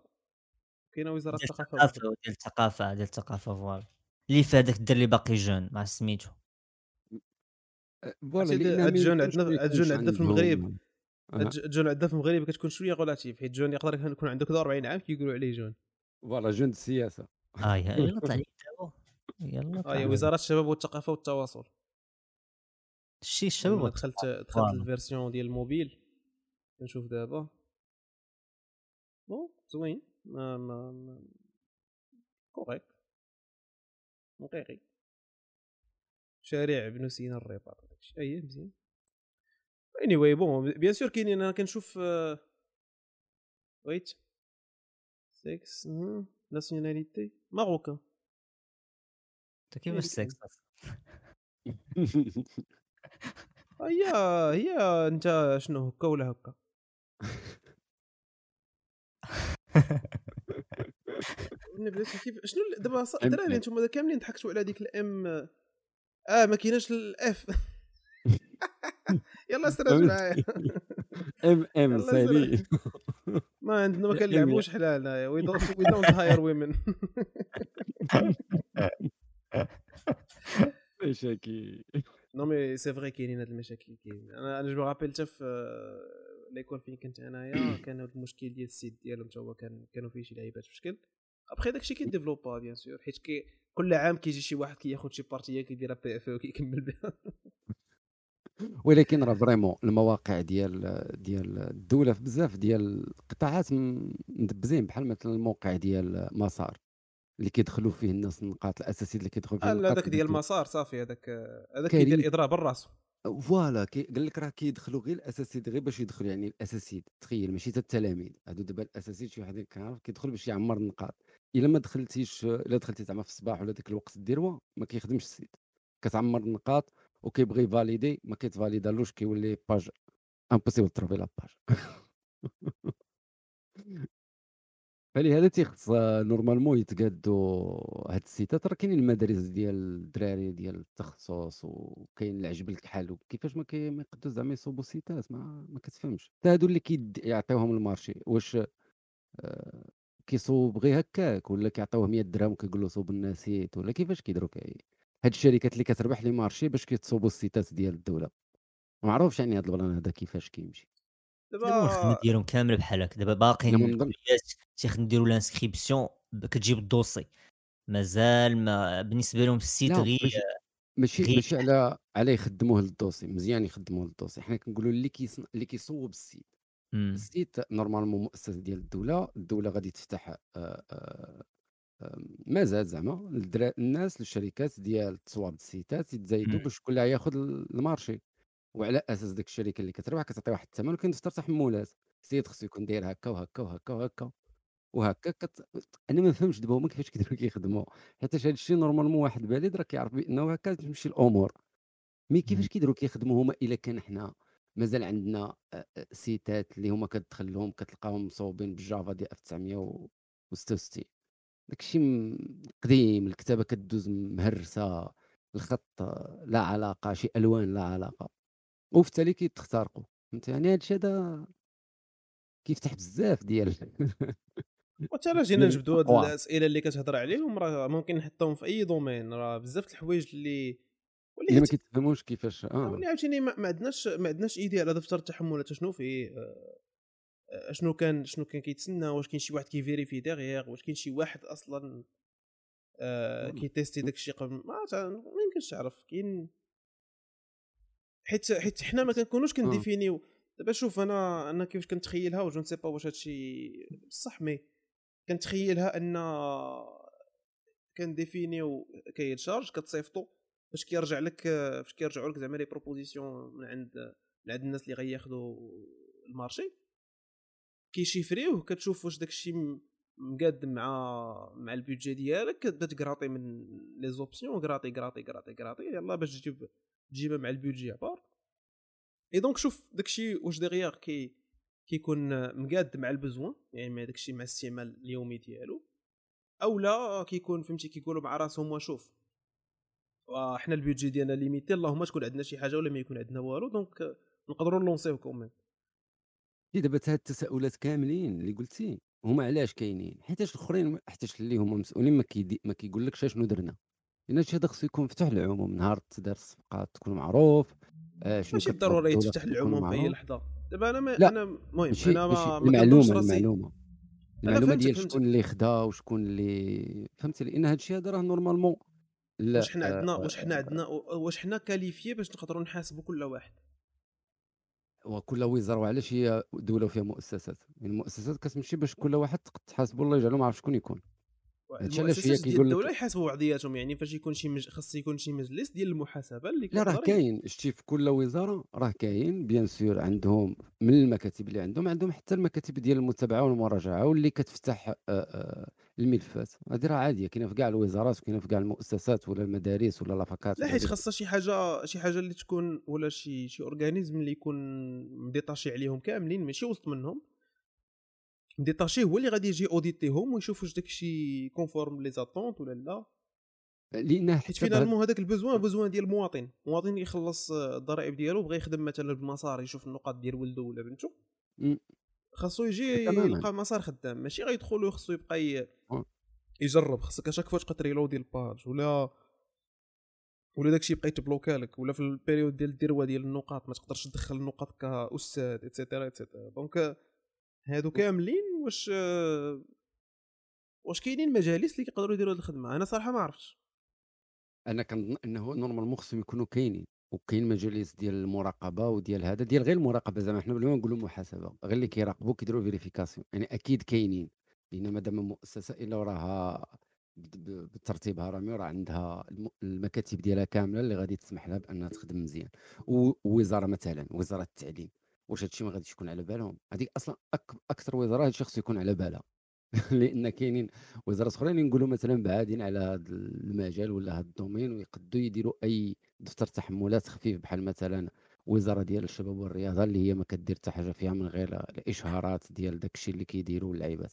كاينة وزارة الثقافة ديال الثقافة ديال الثقافة فوالا. اللي فيها داك الدري باقي جون مع سميتو. فوالا هاد ما جون عندنا- جون عندنا في المغرب. ج- jeune عندنا في المغرب كتكون شوية relatif حيت jeune يقدر يكون عنده كذا 40 عام كيقولوا عليه jeune. voilà jeune السياسة آه يلا طلع يلا آه لي. وزارة الشباب والثقافة والتواصل. شي الشباب دخلت دخلت. ال version ديال الموبيل كنشوف دابا. bon زوين. ما ما, ما... correct منطقي شارع بن سينا الرباط داكشي أي مزيان. اني واي بون بيان سور كاينين أنا كنشوف ويت سكس ناسيوناليتي ماروكان انت كيفاش سكس هي هي انت شنو هكا. ولا هكا كيف شنو دابا الدراري أنتم كاملين ضحكتوا على ديك الام آه ما كايناش الاف يلا استرجع معايا. ام ام سالي. ما عندنا ما كنلعبوش حنا وي دونت هاير ويمن مشاكل. نو مي سي فري كاينين هاد المشاكل كاينين أنا أنا جو رابيل حتى في ليكول فين كنت انايا كان هاد المشكل ديال السيت ديالهم تا هو كان كانوا فيه شي لعيبات في شكل ابخي داكشي كي développa bien sûr حيت كي كل عام كيجي شي واحد كياخذ شي partie كيديرها PF وكيكمل بها. ولكن راه vraiment المواقع ديال ديال الدولة في بزاف ديال القطاعات مدبزين بحال مثلا الموقع ديال مسار. اللي كيدخلوا فيه الناس النقاط الأساسية اللي كيدخلوا فيه لا هذاك ديال مسار صافي هذاك هذاك كيدير اضراب بالراس voilà قال لك راه كيدخلوا غير الاساسيد غير باش يدخلوا يعني الاساسيد تخيل ماشي حتى التلاميذ هادو دابا الاساسيد شي واحد كيعرف كيدخل باش يعمر النقاط. إلا ما دخلتيش إلا دخلتي زعما في الصباح ولا ديك الوقت الديروه ما كيخدمش ال site كتعمر النقاط وكيبغي valider ما كيت valida لوش كيولي page impossible trouver la page فلهذا تيخص normalement يتقادوا هاد ال sites راه كاينين المدارس ديال الدراري ديال التخصص وكاين العجب الكحل. كيفاش ما كي ما زعما يصوبوا ال sites ما ما كتفهمش. حتى هادو اللي كيعطيوهم ال marché. واش آه كيصوب غير هكاك ولا كيعطيوه 100 درهم وكيقول له صوب لنا site ولا كيفاش كيديروا كي هاد الشركات اللي كتربح les marchés باش كيتصوبوا ال sites ديال الدولة. ما عرفش يعني هاد ال plan هذا كيفاش كيمشي. دابا الخدمه ديالهم كامل بحال هكا. دابا باقيين الكليات تيخدم يديروا l'inscription كتجيب ال dossier. مازال ما بالنسبة لهم ال site غير ماشي ماشي ماشي على على يخدموه لل dossier مزيان يخدموه لل dossier. حنا كنقولوا اللي كيصن... اللي كيصوب ال site. ال site normalement مؤسسه ديال الدولة. الدولة غادي تفتح آه، آه، مازال زعما الناس الشركات ديال تصواب ال sites يتزايدوا باش كلها ياخذ ال marché. وعلى أساس ديك الشركة اللي كتربح كتعطي واحد الثمن وكيتفتح تحملات ال site خصو يكون داير هكا وهكا وهكا وهكا وهكا كت... أنا ما فهمتش دابا هما كيفاش كيديروا كيخدموا حيت هذا الشيء normalement واحد البلد راه كيعرف بأنه هكا تمشي الأمور. mais كيفاش كيديروا كيخدموا هما إلا كان حنا مازال عندنا sites اللي هما كتدخل لهم كتلقاهم مصوبين بال Java ديال 1966 داكشي قديم الكتابة كدوز مهرسة الخط لا علاقة شي ألوان لا علاقة. وفي التالي كيتخترقوا فهمت يعني هادشي هذا كيفتح بزاف ديال وحتى راه جينا نجبدوا هاد الأسئلة اللي كتهضر عليهم راه ممكن نحطهم في أي domaine راه بزاف الحوايج اللي اللي ما كيتفهموش كيفاش آه. واللي عاوتاني ما عندناش ما عندناش ايديا على دفتر التحملات شنو فيه آه، آه، كان شنو كان كيتسنى واش كاين شي واحد كي vérifier derrière واش كاين شي واحد أصلا آه كي tester داكشي قبل ما ما يمكنش تعرف كاين حيت حيت حنا ما كنكونوش كن définir يو. دابا شوف أنا أنا كيفاش كنتخيلها و je ne sais pas واش هادشي بصح mais كنتخيلها أن كن définir يو cahier de charges كتصيفطو فاش كيرجع لك فاش كيرجعوا لك زعما les propositions من عند من عند الناس اللي غياخذوا ال marché. كي chiffrer يوه كتشوف واش داكشي مقاد مع مع ال budget ديالك كتبدا ت gratter من les options gratter gratter gratter gratter يلاه باش تجيب تجيبها مع ال budget عبار et donc شوف داكشي واش derrière كي كيكون مقاد مع ال besoin يعني مع داكشي مع الاستعمال اليومي ديالو. أو لا كيكون فهمتي كيقولوا مع راسهم وشوف حنا ال budget ديالنا limité اللهم تكون عندنا شي حاجة ولا ما يكون عندنا والو donc نقدروا ن lancer يو comme un دابا هاد التساؤلات كاملين اللي قلتي هما علاش كاينين؟ حيتاش الآخرين حيتاش اللي هما مسؤولين ما ما كيقولكش شنو درنا. لأن هادشي هذا خصو يكون مفتوح للعموم نهار تدار الصفقات تكون معروف. آه شنو ماشي ضروري تفتح للعموم في أي لحظة. دابا أنا ما لا أنا المهم أنا ما المعلومة المعلومة. المعلومة ديال شكون اللي خدا وشكون اللي فهمتي لأن هادشي هذا راه normalement واش حنا عندنا واش حنا عندنا واش حنا qualifiés باش نقدروا نحاسبوا كل واحد. وكل وزارة وعلاش هي دولة فيها مؤسسات؟ يعني المؤسسات كتمشي باش كل واحد تحاسبوا الله يجعلو ما عرف شكون يكون. المؤسسات ديال كيقول الدولة يحاسبوا بعضياتهم يعني فاش يكون شي مج... خاص يكون شي مجلس ديال المحاسبة اللي لا راه كاين. شتي في كل وزارة راه كاين. bien sûr عندهم من المكاتب اللي عندهم عندهم حتى المكاتب ديال المتابعة والمراجعة واللي كتفتح آه، آه، الملفات. هذه راه عادية. كاينة في كاع الوزارات وكاينه في كاع المؤسسات ولا المدارس ولا les facs ات لا حيت خاصها شي حاجة شي حاجة اللي تكون ولا شي شي organisme اللي يكون م détaché عليهم كاملين ماشي وسط منهم. م détaché هو اللي غادي يجي auditer هم ويشوف واش داكشي conforme les attentes ولا لا. لأن حيت finalement هذاك ال besoin besoin ديال المواطن. المواطن يخلص آه، الضرائب ديالو بغى يخدم مثلا بمسار يشوف النقاط ديال ولده ولا بنته. خاصو يجي تماماً. يلقى مسار خدام. ماشي غيدخل وخصو يبقى آه. يجرب. خاصك à chaque fois تبقى ت reloader ال page ولا ولا داكشي يبقى يت bloquer لك ولا في ال période ديال الدروة ديال النقاط ما تقدرش تدخل النقاط كأستاذ et cetera et cetera donc هادو كاملين واش آه، واش كاينين مجالس اللي كيقدروا يديروا هاد الخدمة؟ أنا صراحة ما عرفتش. أنا كنظن إنه normalement خصهم يكونوا كاينين وكاين مجالس ديال المراقبة وديال هذا ديال غير المراقبة زعما. حنا بلا ما نقولوا محاسبة غير اللي كيراقبوا كيديروا vérification يعني أكيد كاينين لأن مادام مؤسسة إلا وراها بترتيبها راه راه عندها الم- المكاتب ديالها كاملة اللي غادي تسمح لها بأنها تخدم مزيان. ووزارة مثلا وزارة التعليم. واش هادشي ما غاديش يكون على بالهم. هذيك أصلا أك أكثر وزارة هادشي خصو يكون على بالها. لأن كاينين وزارات اخرين نقولوا مثلا بعادين على هذا المجال ولا هذا الدومين ويقدوا يديروا أي دفتر تحملات خفيف بحال مثلا وزارة ديال الشباب والرياضة اللي هي ما كدير حتى حاجة فيها من غير الإشهارات ديال داك الشيء اللي كيديروا اللعيبات.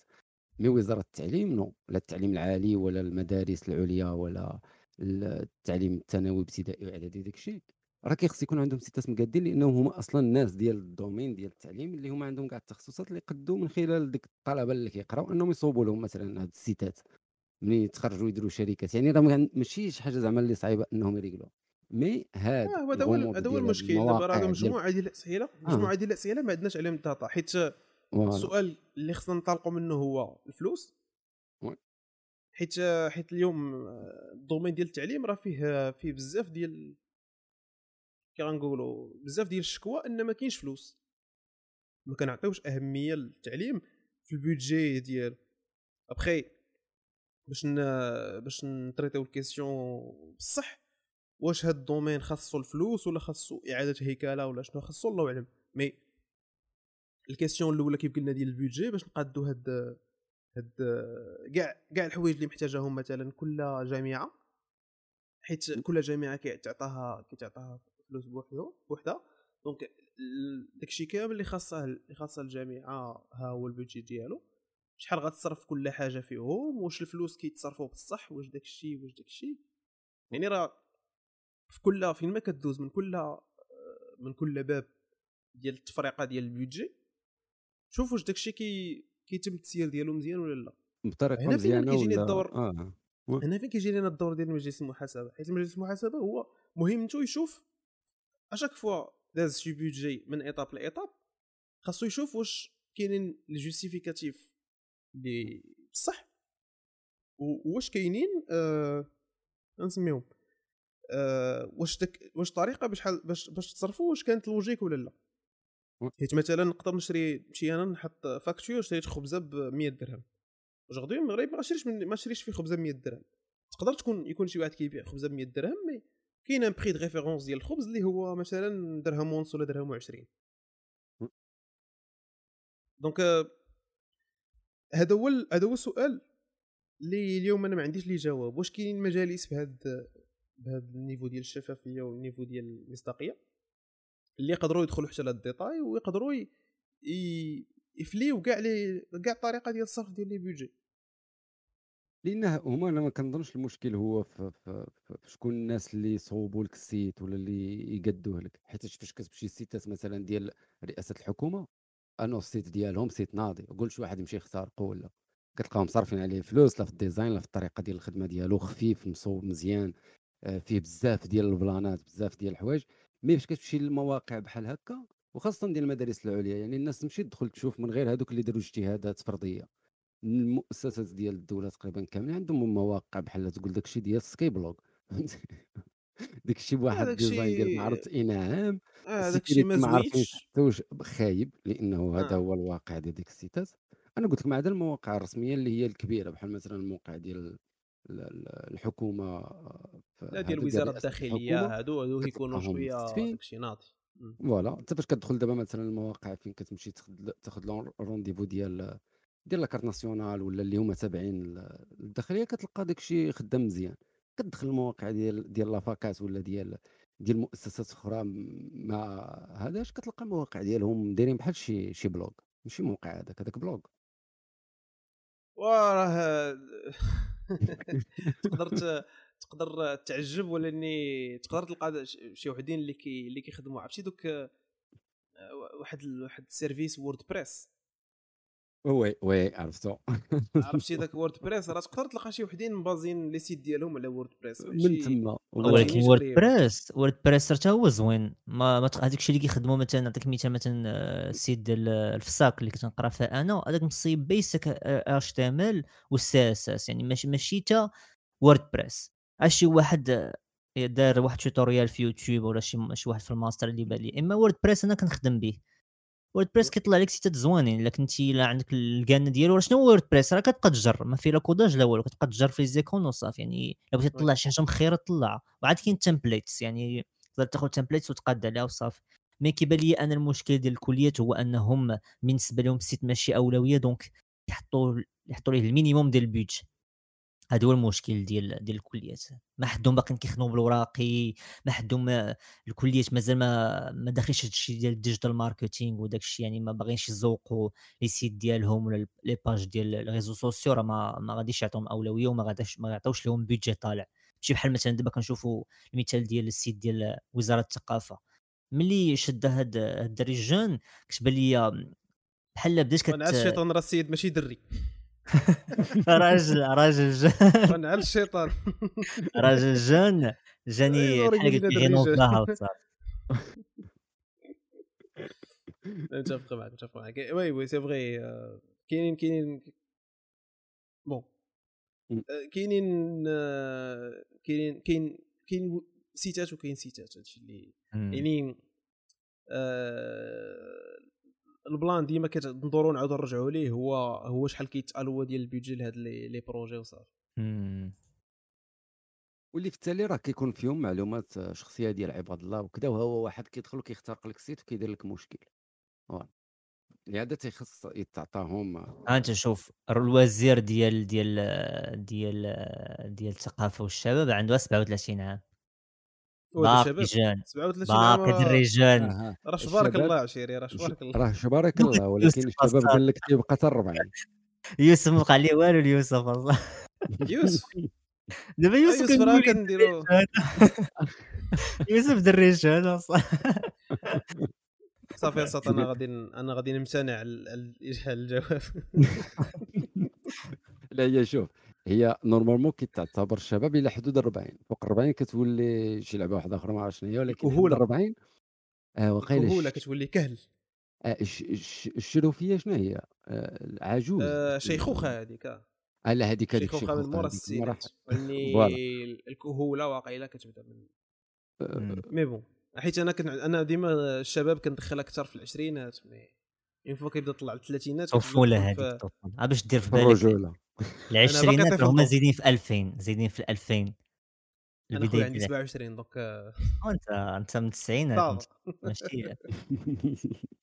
mais وزارة التعليم non لا التعليم العالي ولا المدارس العليا ولا التعليم الثانوي ابتدائي وإعدادي داك الشيء راه كيخص يكون عندهم site ات مقادين لأنهم هما أصلا الناس ديال ال domaine ديال التعليم اللي هما عندهم كاع التخصصات اللي يقدوا من خلال ديك الطلبة اللي كيقراو أنهم يصوبوا لهم مثلا هاد ال site ات ملي يتخرجوا يديروا شركات. يعني راه ما- ماشي شي حاجة زعما اللي صعيبة أنهم ي régler وها. mais هاد آه، هو هذا هو هذا هو المشكل. دابا راه مجموعة ديال الاسئله مجموعة ديال الاسئله ما عندناش عليهم ال data حيت. السؤال اللي خصنا ننطلقوا منه هو الفلوس. حيت حيت اليوم آه، ال domaine ديال التعليم راه فيه فيه بزاف ديال كي غنقولوا بزاف ديال الشكوى أن ما كاينش فلوس. ما كنعطيوش أهمية للتعليم في ال budget ديالو ابخي باش ن... باش ن traiter يو ال question بصح واش هاد ال domaine خاصو الفلوس ولا خاصو إعادة هيكلة ولا شنو خاصو الله أعلم. mais ال question الأولى كيف قلنا ديال ال budget باش نقادو هاد هاد كاع كاع الحوايج اللي محتاجاهم مثلا كل جامعة حيت كل جامعة كيعطاها كيتعطاها فلوس بوحدو بوحدها donc داكشي كامل اللي خاصه اللي خاصه الجامعة ها هو ال budget ديالو. شحال غتصرف كل حاجة فيهم واش الفلوس كيتصرفوا بصح واش داكشي واش داكشي يعني راه في كل فين ما كدوز من كل من كل باب ديال التفريقه ديال ال budget شوف واش داكشي كي كيتم التسيير ديالو مزيان ولا لا. بطريقة هنا فين مزيانة كيجيني الدور. آه. هنا فين كيجي لنا الدور ديال مجلس المحاسبة؟ حيت مجلس المحاسبة هو مهمته يشوف à chaque fois داز شي budget من étape ل étape خاصو يشوف واش كاينين les justificatifs اللي بصح واش كاينين آه نسميهم آه واش داك واش طريقة باش باش باش تصرفوا واش كانت logique ولا لا. حيت مثلا نقدر نشري نمشي أنا نحط facture شريت خبزة ب 100 درهم. je regarde المغرب ما شريش ما شريش فيه خبزة ب 100 درهم. تقدر تكون يكون شي واحد كيبيع خبزة ب 100 درهم mais كاين un prix de référence ديال الخبز اللي هو مثلا درهم ونص ولا درهم و20 م. donc آه، هذا هو هذا هو السؤال اللي اليوم أنا ما عنديش ليه جواب واش كاينين مجالس بهذا بهذا ال niveau ديال الشفافية وال niveau ديال المصداقية اللي يقدروا يدخلوا حتى لهاد ال détail ويقدروا. ي... يفليو كاع les كاع الطريقة ديال الصرف ديال les budgets لأن هما أنا ما كنظنش المشكل هو في, في, في في شكون الناس اللي يصوبوا لك ال site ولا اللي يقدوه لك. حيت فاش كتمشي ال site ات مثلا ديال رئاسة الحكومة انو ال site ديالهم site ناضي. قول شي واحد يمشي يخترقه ولا كتلقاهم صارفين عليه فلوس لا في ال design لا في الطريقة ديال الخدمة ديالو خفيف مصوب مزيان آه، فيه بزاف ديال ال plans بزاف ديال الحوايج. mais فاش كتمشي للمواقع بحال هكا وخاصة ديال المدارس العليا يعني الناس تمشي تدخل تشوف من غير هذوك اللي داروا اجتهادات فردية. المؤسسات ديال الدولة تقريبا كاملين عندهم مواقع بحال تقول داكشي ديال skyblog داكشي بواحد داكشي- ال design ديال اي نعم آه داكشي ما زوينش واش خايب لأنه هذا آه. هو الواقع ديال ديك ال sites أنا قلت لك ما عدا المواقع الرسمية اللي هي الكبيرة بحال مثلا الموقع ديال ال- ال- الحكومة لا هذا ديال الوزاره الداخلية هادو هادو كتلقاهم شوية. داكشي ناضي. voilà أنت فاش كتدخل دابا مثلا المواقع فين كتمشي تاخذ تاخذ rendez-vous ديال ديال la carte nationale ولا اللي هما تابعين لل- للداخليه كتلقى داكشي خدام مزيان. كتدخل المواقع ديال ديال les facultés ولا ديال ديال مؤسسات أخرى م- ما هذاش كتلقى المواقع ديالهم دايرين بحال شي شي blog. ماشي موقع هذاك هذاك blog. وراه تقدر ت- تقدر تعجب ولا إني تقدر تلقى شي وحدين اللي كي اللي كيخدموا. عرفتي دوك آه، واحد ال- واحد ال service WordPress. oui oui عرفتو. عرفتي داك WordPress؟ راه تقدر تلقى شي وحدين مبازين les sites ديالهم على WordPress من تما. ولكن Word. Press WordPress حتى هو زوين. ما, ما هذاك الشيء اللي كيخدموا مثلا نعطيك مثال مثلا آه، ال site ديال آه، الفاك اللي كنت نقرا فيها أنا هذاك مصيب basique HTML و ال CSS يعني ماشي ماشي تا WordPress. شي واحد آه، دار واحد tutorial في يوتيوب ولا شي شي واحد في الماستر اللي بالي إما WordPress أنا كنخدم به. WordPress كيطلع لك sites زوينين إلا كنتي لا عندك الكان ديالو شنو هو WordPress راه كتبقى تجر ما في لا codage لا والو كتبقى تجر في les icônes وصافي يعني إلا بغيتي تطلع شي حاجة مخيرة طلعها وعاد كاين templates يعني تقدر تاخذ templates وتقاد عليها وصافي. mais كيبان لي أنا المشكل ديال الكليات هو أنهم بالنسبة لهم ال site ماشي أولوية donc يحطوا يحطوا ليه ال minimum ديال ال budget. هذا هو المشكل ديال ديال الكليات. ما حدهم باقيين كيخدموا بالوراقي ما حدهم الكليات مازال ما ما داخلش هذا الشيء ديال ال digital marketing وداك الشيء يعني ما باغينش يزوقوا les sites ديالهم ولا les pages ديال ال réseaux sociaux راه ما ما غاديش يعطيهم أولوية وما غاداش ما يعطيوش لهم budget طالع. شي بحال مثلا دابا كنشوفوا المثال ديال ال site ديال وزارة الثقافة. ملي شد هاد الدري ال jeune كتبان لي بحال بدات كت ونعس الشيطان راه السيد ماشي دري. راجل راجل jeune ونعس الشيطان. راجل جون جاني غينوض جون. لها وصافي. متفق معك متفق معك وي وي سي فغي آه، كاينين كاينين. بون. آه، كاينين آه، كاينين كاين كاين سيتات وكاين سيتات. هادشي اللي يعني البلان ديما كتندورو نعاودو نرجعوا ليه هو هو شحال كيتالوا ديال البيدجي لهاد لي لي بروجي وصافي. واللي في التالي راه كيكون فيهم معلومات آه، شخصية ديال عباد الله وكذا وهو واحد كيدخل وكيخترق لك السيت وكيدير لك مشكل. لهذا تيخص يتعطاهم آه، انت شوف الوزير ديال ديال ديال ديال الثقافة والشباب عنده 37 عام. باقي شباب. جان. 37 عام باقي آه، راه شبارك الشباب- الله عشيري راه شبارك الله. راه شبارك الله ولكن الشباب. قال لك تيبقى حتى 40 يوسف ما بقى عليه والو اليوسف أصلا. يوسف. دابا يوسف يوسف راه كنديرو يوسف دري جان أصلا. صافي يا ساط أنا غادي أنا غادي نمتنع على على الجواب. لا هي شوف. هي نورمالمون كتعتبر الشباب إلى حدود 40 فوق 40 كتولي شي لعبه واحدة أخرى ما عرفت شنو هي؟ ولكن حدود كهولة. 40 آه وقيله كهوله الش- كتولي كهل. آه، الش- الش- الشلوفية شنو هي؟ آه، عجوز آه، شيخوخة هذيك. آه. آه لا هذيك هذيك شيخوخة من مورا هذيك يعني فوالا. الكهولة واقيلا كتبدأ من مم. مي بون. حيت أنا كنت أنا ديما الشباب كندخل أكثر في العشرينات مي اون فوا كيبدا يطلع الثلاثينات طفوله كتبدا هذيك الطفوله ها باش دير في بالك الرجولة. العشرينات طفل هما. زايدين في 2000 زايدين في 2000 أنا البداية خويا عندي ديال 27 دونك آه، أنت أنت من التسعينات ماشي.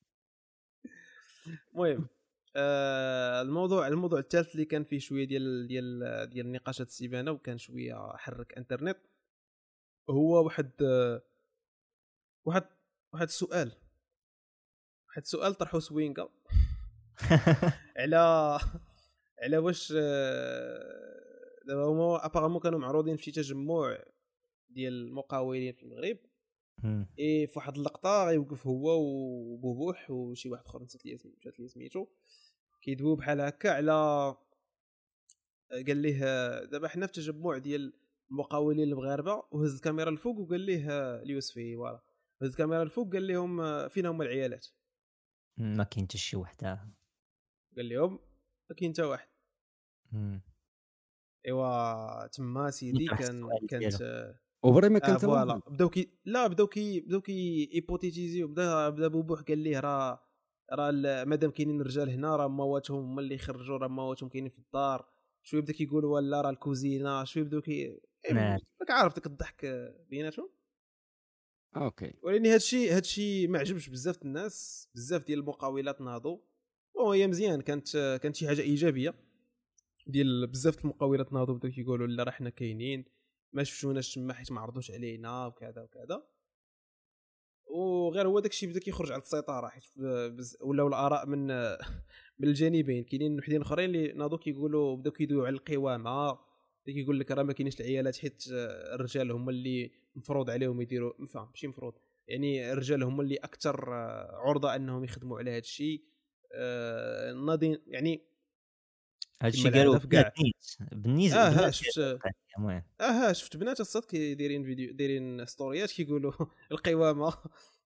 المهم آه الموضوع الموضوع الثالث اللي كان فيه شوية ديال ديال ديال النقاشات السيبانة وكان شوية حرك إنترنت هو واحد آه واحد واحد السؤال. واحد السؤال طرحه سوينكا على على واش آه، دابا هما ابارامون كانوا معروضين في تجمع ديال المقاولين في المغرب. إي في واحد اللقطة غيوقف هو وبوبوح وشي واحد آخر نسيت لي مشات لي سميتو. كيدويو بحال هكا على قال ليه دابا حنا في تجمع ديال المقاولين المغاربة وهز الكاميرا الفوق وقال ليه اليوسفي voilà. هز الكاميرا الفوق قال لهم فين هما العيالات. ما كاين حتى شي وحدة. قال لهم ما كاين حتى واحد. إيوا تما سيدي كان كانت. وفري ما آه كان فوالا. بداو كي لا بداو كي بداو كي ايبوتيتيزيو بدا بدا بوبوح قال ليه راه راه مادام كاينين الرجال هنا راه مواتهم هما اللي يخرجوا راه مواتهم كاينين في الدار. شوية بدا كيقولوا ولا راه الكوزينة. شوية بداو كي إيه، نعم. راك عارف داك الضحك بيناتهم؟ أوكي. ولكن هادشي هادشي ما عجبش بزاف الناس بزاف ديال المقاولات ناضوا وهي مزيان كانت كانت شي حاجة إيجابية. ديال بزاف المقاولات ناضوا بداو كيقولوا لا راه حنا كاينين ما شفتوناش تما حيت ما عرضوش علينا وكذا وكذا. وغير هو داكشي بدأ كيخرج على السيطرة حيت ولاو الآراء من من الجانبين. كاينين وحدين أخرين اللي ناضوا كيقولوا بداو كيدويو على القوامة. اللي كيقول لك راه ما كاينينش العيالات حيت الرجال هما اللي مفروض عليهم يديروا فاهم ماشي مفروض يعني الرجال هما اللي أكثر آه، عرضة أنهم يخدموا على هذا الشيء. آه، ناضين يعني هادشي كما قالوا كاع. بالنسبة آه شفت المهم آه شفت بنات الصاد كيديرين فيديو دايرين stories كيقولوا القوامة.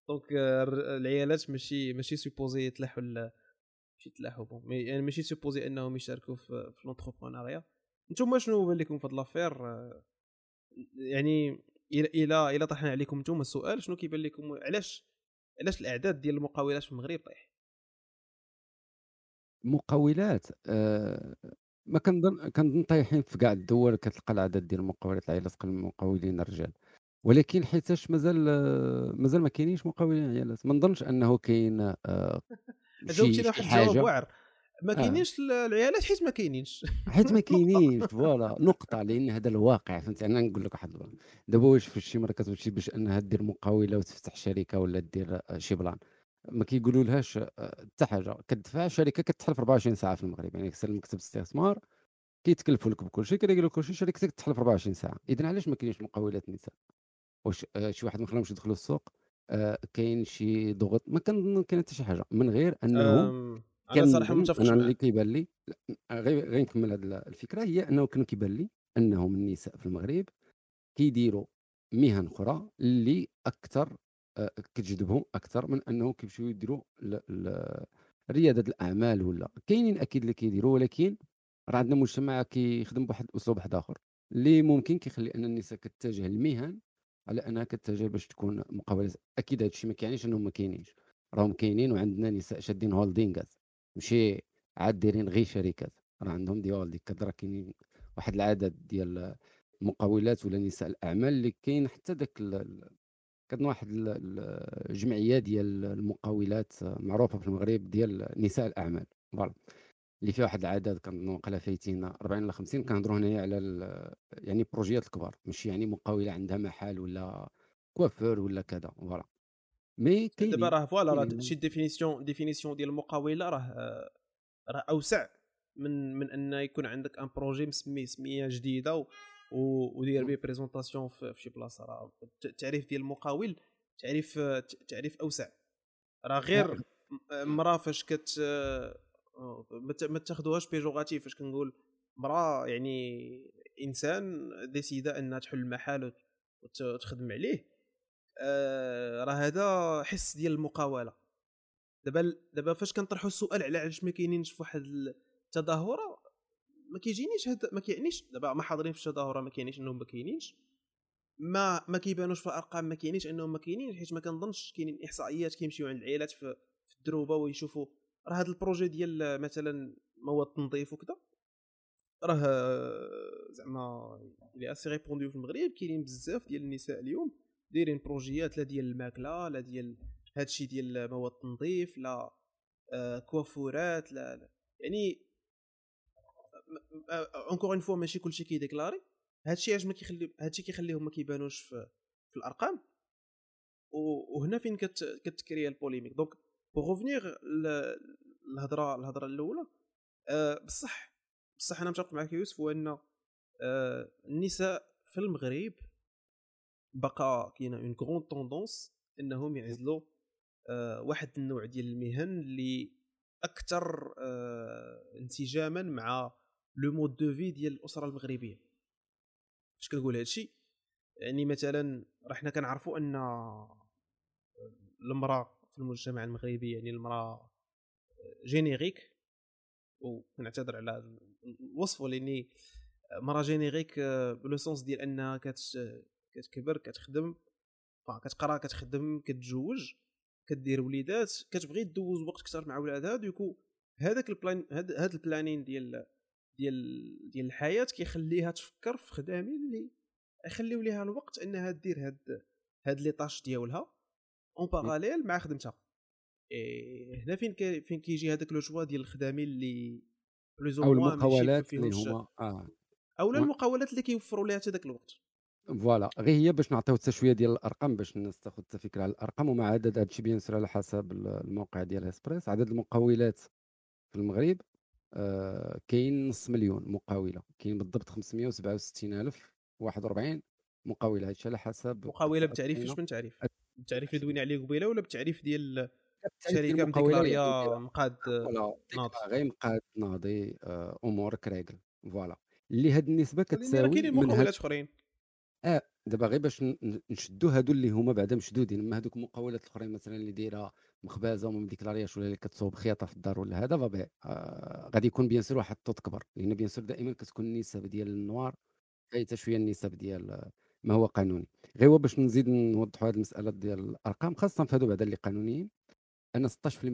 donc آه، العيالات ماشي ماشي supposées يتلاحوا ماشي يتلاحوا bon mais- يعني ماشي supposées أنهم يشاركوا في في l'entrepreneuriat نتوما شنو بان لكم في هاد l'affaire؟ يعني إلى إلى إلى طرحنا عليكم نتوما السؤال شنو كيبان لكم علاش علاش الأعداد ديال المقاولات في المغرب طيح مقاولات آه ما كنظن كنظن طايحين في كاع الدول كتلقى العدد ديال المقاولات العائلات المقاولين الرجال. ولكن حيتاش مازال مازال ما كاينينش مقاولين عائلات ما نظنش أنه كاين آه، جاوبتينا واحد الجواب واعر. ما آه. كاينينش ال- العيالات حيت ما كاينينش. حيت ما. كاينينش voilà. نقطة لأن هذا الواقع فهمت؟ أنا نقول لك واحد دابا واش في شي مرة كتمشي باش أنها دير مقاولة وتفتح شركة ولا دير آه، شي plan؟ ما كيقولوا لهاش آه، حتى حاجة. كتدفع شركة كتحل في 24 ساعة في المغرب. يعني كتسلم مكتب استثمار كيتكلفوا لك بكل شيء كيديروا لك كل شيء شركتك تحل في 24 ساعة. إذا علاش ما كاينش مقاولات نساء واش شي واحد ما خلاهمش يدخلوا السوق كاين شي ضغط. ما كنظن كاين حتى شي حاجة. من غير أنه أم، أنا صراحة كنظن متفقش أنا اللي كيبان لي غير غير نكمل هذه الفكرة هي أنه كان كيبان لي أنهم النساء في المغرب كيديروا مهن أخرى اللي أكثر آه، كتجذبهم أكثر من أنهم كيمشيو يديروا رياده الأعمال ولا. كاينين أكيد اللي كيديروا ولكن راه عندنا مجتمع كيخدم بواحد الاسلوب واحد آخر اللي ممكن كيخلي أن النساء كتتجه المهن على أنها كتتجه باش تكون مقابلات أكيد هذا الشيء ما كيعنيش أنهم ما كاينينش راهم كاينين وعندنا نساء شادين هولدينغات ماشي عاد دايرين غير شركات. راه عندهم ديال هولدينغ كدرا كاينين واحد العدد ديال المقاولات ولا نساء الأعمال اللي كاين حتى داك كان واحد ال- ال- الجمعيه ديال المقاولات معروفة في المغرب ديال نساء الأعمال. فوالا. اللي فيها واحد العدد كنظن وقيلا فايتين 40 ولا 50 كنهضروا هنايا على يعني بروجيات الكبار. ماشي يعني مقاولة عندها محل ولا coiffeur ولا كذا. voilà. mais كاينين دابا راه voilà راه. شي définition définition ديال المقاوله راه راه أوسع من من أن يكون عندك un projet مسميه سمية جديدة و و- ودير بيه présentation في شي بلاصه راه الت- التعريف ديال المقاول تعريف تعريف أوسع. راه غير م- مراه فاش كت ما تاخذوهاش péjorative فاش كنقول مراه يعني إنسان décida أنها تحل المحل وت- وت- وتخدم عليه. آه، راه هذا حس ديال المقاوله. دابا دابا فاش كنطرحوا السؤال على علاش ما كاينينش في واحد التظاهره ما كيجينيش هذا ما كيعنيش. دابا ما حاضرين في التظاهره ما كاينينش انهم ما كاينينش. ما ما كيبانوش في الأرقام ما كاينينش انهم ما كاينين حيت ما كنظنش كاينين إحصائيات كيمشيو عند العائلات في, في الدروبة ويشوفوا راه هذا ال projet ديال مثلا مواد التنظيف وكذا راه آه، زعما اللي assez répandu في المغرب كاينين بزاف ديال النساء اليوم. دايرين projet ات لا ديال الماكلة لا ديال هادشي ديال مواد التنظيف لا آه، coiffeur ات لا, لا. يعني encore une fois ماشي كلشي كي déclarer. هادشي علاش ما كيخلي هادشي كيخليهم ما كيبانوش في, في الأرقام. وهنا فين كت ال polémique. donc pour revenir الهضره الهضره الأولى أه بصح بصح أنا متفق معك يوسف هو أن أه النساء في المغرب بقى كاينة une grande tendance إنهم يعزلوا أه واحد النوع ديال المهن اللي أكثر أه انسجاما مع le mode de vie ديال الأسرة المغربية. اش كنقول هادشي؟ يعني مثلا راه حنا كنعرفوا أن المرأة في المجتمع المغربي يعني المرأة générique ونعتذر على الوصف لاني مراه générique ب le sens ديال أنها كت كتكبر كتخدم كتقرا كتخدم كتزوج كدير وليدات كتبغي دوز وقت أكثر مع ولادها. donc هذاك ال plan هاد هاد ال plan ين ديال ديال ديال الحياة كيخليها تفكر في خدامين اللي يخليو ليها الوقت انها دير هاد هاد les tâches ديالها en parallèle مع خدمتها. إيه هنا فين كي فين كيجي هذاك le choix ديال الخدامين اللي plus ou المقاولات اللي هما آه. اولا المقاولات اللي كيوفروا لها حتى ذاك الوقت. voilà غير هي باش نعطيو حتى شوية ديال الأرقام باش الناس تاخذ فكره على الأرقام ومع عدد هادشي bien sûr على حسب الموقع ديال اسبريس عدد المقاولات في المغرب آه كاين نص مليون مقاولة كاين بالضبط 567041 مقاولة. هادشي على حسب مقاولة بتعريف اش من تعريف؟ التعريف اللي دوينا عليه قبيلة ولا بالتعريف ديال شركة م déclarer يا مقاد غير مقاد ناضي آه، أمورك راجل. voilà. اللي هاد النسبة كتساوي كاينين مقاولات أخرين. آه دابا غير باش نشدو هادو اللي هما بعدا مشدودين اما هادوك المقاولات الأخرين مثلا اللي دايرة مخبازة وما م déclarer ياش ولا اللي كتصوب خياطة في الدار ولا هذا فبي آه غادي يكون bien sûr واحد ال taux كبر. لأن bien sûr دائما كتكون النسب ديال ال noir حتى شوية النسب ديال ما هو قانوني. غير هو باش نزيد نوضحوا هذه المسألة ديال الأرقام خاصة في هادو بعدا اللي قانونيين ان 16%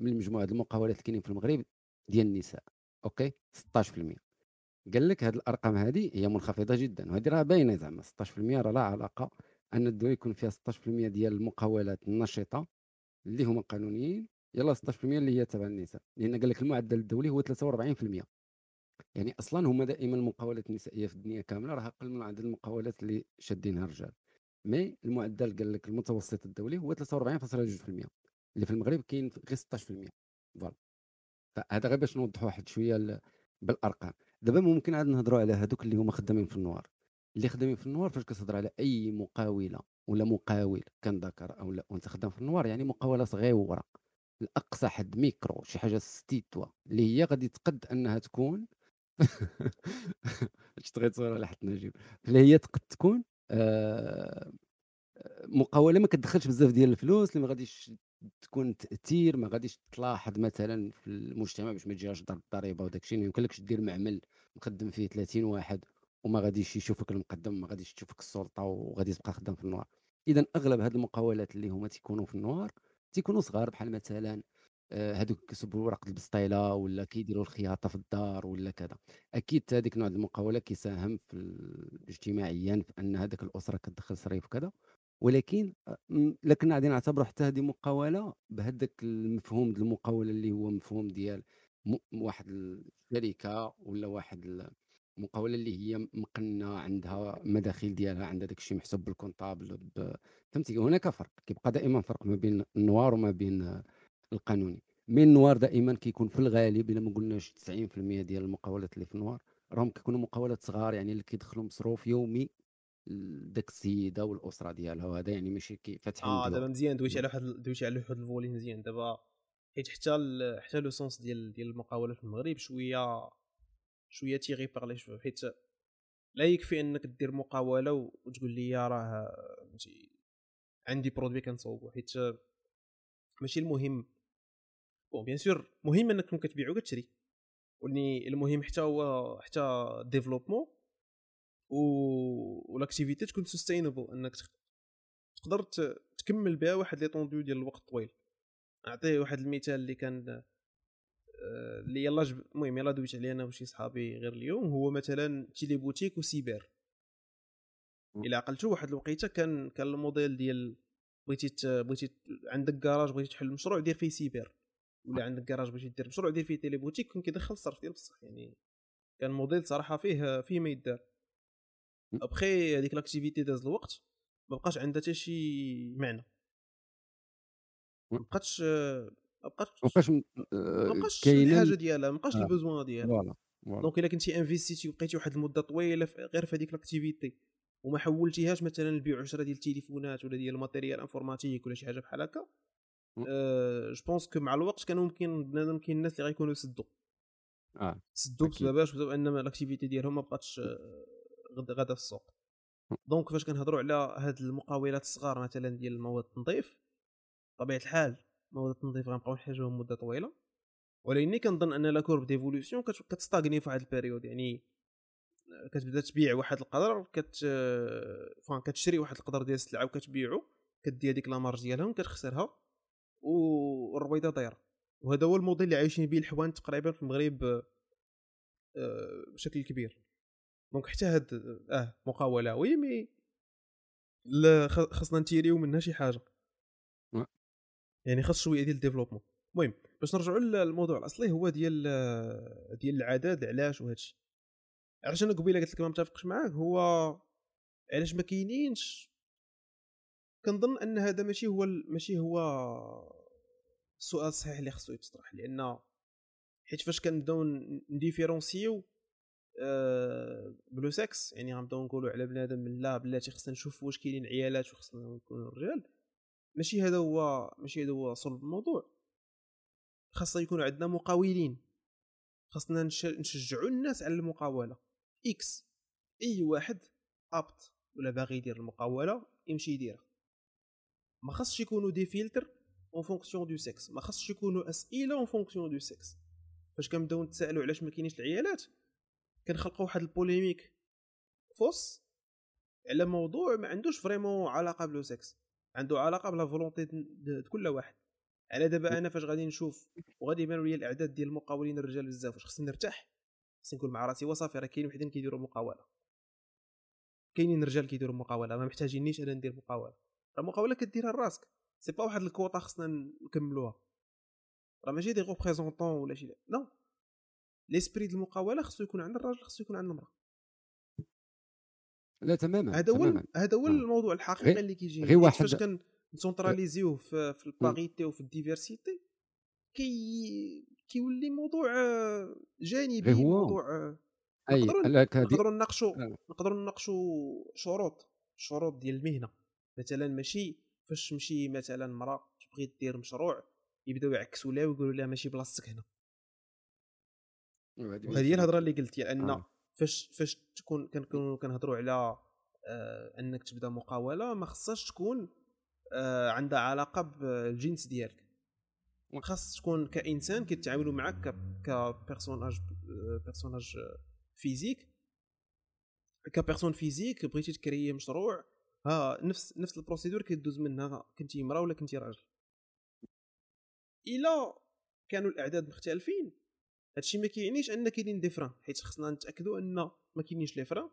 من مجموعة المقاولات اللي كاينين في المغرب ديال النساء أوكي؟ 16% قال لك هذه الأرقام هذه هي منخفضة جدا وهذه راه باينة زعما 16% راه لا علاقة أن الدولة يكون فيها 16% ديال المقاولات النشطة اللي هما قانونيين يلا 16% اللي هي تبع النساء. لأن قال لك المعدل الدولي هو 43% يعني أصلا هما دائما المقاولات النسائية في الدنيا كاملة راه أقل من عدد المقاولات اللي شادينها الرجال. mais المعدل قال لك المتوسط الدولي هو 43.2% اللي في المغرب كاين غير 16% voilà. فهذا غير باش نوضحوا واحد شوية بالأرقام. دابا ممكن عاد نهضروا على هذوك اللي هما خدامين في ال noir. اللي خدامين في ال noir فاش كتهضر على أي مقاولة ولا مقاول كان ذكر أو لا وانت خدام في ال noir يعني مقاولة صغيرة. الأقصى حد ميكرو شي حاجة ستيتوا اللي هي غادي تقد أنها تكون اشتغيت صورة لحد نجيب. اللي هي تقد تكون آه مقاولة ما كتدخلش بزاف ديال الفلوس اللي ما غاديش تكون تاثير ما غاديش تلاحظ مثلا في المجتمع باش ما تجيهاش ضرب الضريبه وداك الشيء يمكن لكش دير معمل مخدم فيه 30 واحد وما غاديش يشوفك المقدم ما غاديش تشوفك السلطة وغادي تبقى خدام في النوار. اذا أغلب هاد المقاولات اللي هما تيكونوا في النوار تيكونوا صغار بحال مثلا آه، هادوك كيصبوا ورق البسطيلة ولا كيديروا الخياطة في الدار ولا كذا. أكيد هذيك نوع المقاولة كيساهم في اجتماعيا في أن هذاك الأسرة كتدخل صريف وكذا. ولكن لكن غادي نعتبروا حتى هذه مقاولة بهذاك المفهوم ديال المقاولة اللي هو مفهوم ديال واحد الشركة ولا واحد المقاوله اللي هي مقنه عندها مداخيل ديالها عندها داك الشيء محسوب بالكونطابل فهمتي؟ هناك فرق كيبقى دائما فرق ما بين ال noir وما بين القانوني. mais ال noir دائما كيكون في الغالب إلا ما قلناش 90% ديال المقاولات اللي في ال noir راهم كيكونوا مقاولات صغار يعني اللي كيدخلوا مصروف يومي داك السيدة والأسرة ديالها وهذا يعني ماشي كي فاتحين آه دابا مزيان دويتي على واحد دويتي على واحد الفولي مزيان. دابا حيت حتى حتى le sens ديال ديال المقاولة في المغرب شوية شوية tiré par les cheveux حيت لا يكفي إنك دير مقاولة وتقول لي راه عندي produit كنصوبو. حيت ماشي المهم. bon bien sûr مهم إنك كتبيع وكتشري. ولي المهم حتى هو حتى développement و وال activité تكون sustainable إنك تقدر تكمل بها واحد l'étendue ديال الوقت طويل. نعطيه واحد المثال اللي كان آه، اللي يلا جب... المهم يلا دويت عليه أنا وشي صحابي غير اليوم هو مثلا téléboutique و cyber إلا عقلتو واحد الوقيتة كان كان le modèle ديال بغيتي بغيتي عندك كراج بغيتي تحل مشروع دير فيه سيبر. ولا عندك كراج بغيتي دير مشروع دير فيه téléboutique كون كيدخل الصرف ديال بصح يعني كان موديل صراحة فيه فيه ما يدار. après هذيك l'activité داز الوقت ما بقاش عندها حتى شي معنى. ما بقاتش ما بقاتش ما بقاش بقاش الحاجة ديالها ما بقاش ال besoin ديالها. voilà donc إلا كنتي investiti وبقيتي واحد المدة طويلة غير في هذيك l'activité وما حولتيهاش مثلا لبيع عشرة ديال التليفونات ولا ديال ال matériel informatique ولا شي حاجة بحال هكا أه je pense que مع الوقت كان ممكن بنادم كاين الناس اللي غيكونوا يسدوا آه سدوا بسبباش بسبب أن l'activité ديالهم ما بقاتش غدا في السوق. donc فاش كنهضروا على هاد المقاولات الصغار مثلا ديال المواد التنظيف بطبيعه الحال مواد التنظيف غنبقاو نحتاجوهم مدة طويلة. ولكني كنظن أن la courbe d'évolution كت stagner في واحد ال période يعني كتبدا تبيع واحد القدر كت vend كتشري واحد القدر ديال السلعة وكتبيعو كدي هذيك la marge ديالهم كتخسرها والرويضه طايرة. وهذا هو le modèle اللي عايشين به الحوانت تقريبا في المغرب آه، بشكل كبير. donc حتى هاد آه مقاولة oui mais خاصنا نـ tirer و منها شي حاجة. يعني خاص شوية ديال ال développement. المهم باش نرجعوا للموضوع الأصلي هو ديال ديال العدد علاش وهذا الشيء علاش أنا قبيلة قلت لك ما متفقش معاك هو علاش ما كاينينش؟ كنظن أن هذا ماشي هو ماشي هو السؤال الصحيح اللي خصو يتطرح لأن حيت فاش كنبداو نـ différencier و أه ب le sexe يعني غنبداو نقولوا على بنادم la parité خصنا نشوف واش كاينين عيالات وخصنا نكونوا رجال. ماشي هذا هو ماشي هذا هو صلب الموضوع. خاصنا يكون عندنا مقاولين. خاصنا نشجعوا الناس على المقاولة. X أي واحد بنت ولا باغي يدير المقاولة يمشي يديرها. ما خاصش يكونوا des filtres en fonction de sexe ما خاصش يكونوا أسئلة en fonction de sexe فاش كنبداو نتسائلوا علاش ما كاينينش العيالات؟ كنخلقوا واحد ال polémique. fausse على موضوع ما عندوش vraiment علاقة ب le sexe عنده علاقة ب la volonté كل واحد. على دابا أنا فاش غادي نشوف وغادي يبانوا لي الأعداد ديال المقاولين الرجال بزاف واش خصني نرتاح خصني نقول مع راسي وصافي راه كاين وحدين كيديروا مقاولة. كاينين رجال كيديروا مقاولة ما محتاجينيش أنا ندير مقاولة. راه المقاوله كديرها لراسك c'est pas واحد الكوطة خصنا نكملوها. راه ماشي des représentants ولا شي non l'esprit ديال المقاولة خصو يكون عند الراجل خصو يكون عند المرأة. لا تماما هذا هو هذا هو الموضوع الحقيقي اللي كيجي غير واحد فاش كن centraliser يوه في, في la parité وفي la diversité كي كيولي موضوع جانبي هو. موضوع أي نقدروا نناقشوا نقدروا نناقشوا شروط شروط ديال المهنة. مثلا ماشي فاش تمشي مثلا مرأة تبغي دير مشروع يبداو يعكسوا لها ويقولوا لها ماشي بلاصتك هنا. وهذه هي الهضرة اللي قلت ان آه. فاش فاش تكون كنكونوا كنهضروا على آه أنك تبدأ مقاولة ما خصهاش تكون آه عندها علاقة بالجنس ديالك. خاص تكون كإنسان كيتعاملوا معك كبيرسوناج بيرسوناج physique ك personne physique بغيتي تكري مشروع ها نفس نفس la procédure كيدوز منها كنتي مرا ولا كنتي راجل. إلا كانوا الأعداد مختلفين. هادشي ما كيعنيش أن كاينين des freins حيت خصنا نتأكدوا أن ما كاينينش les freins.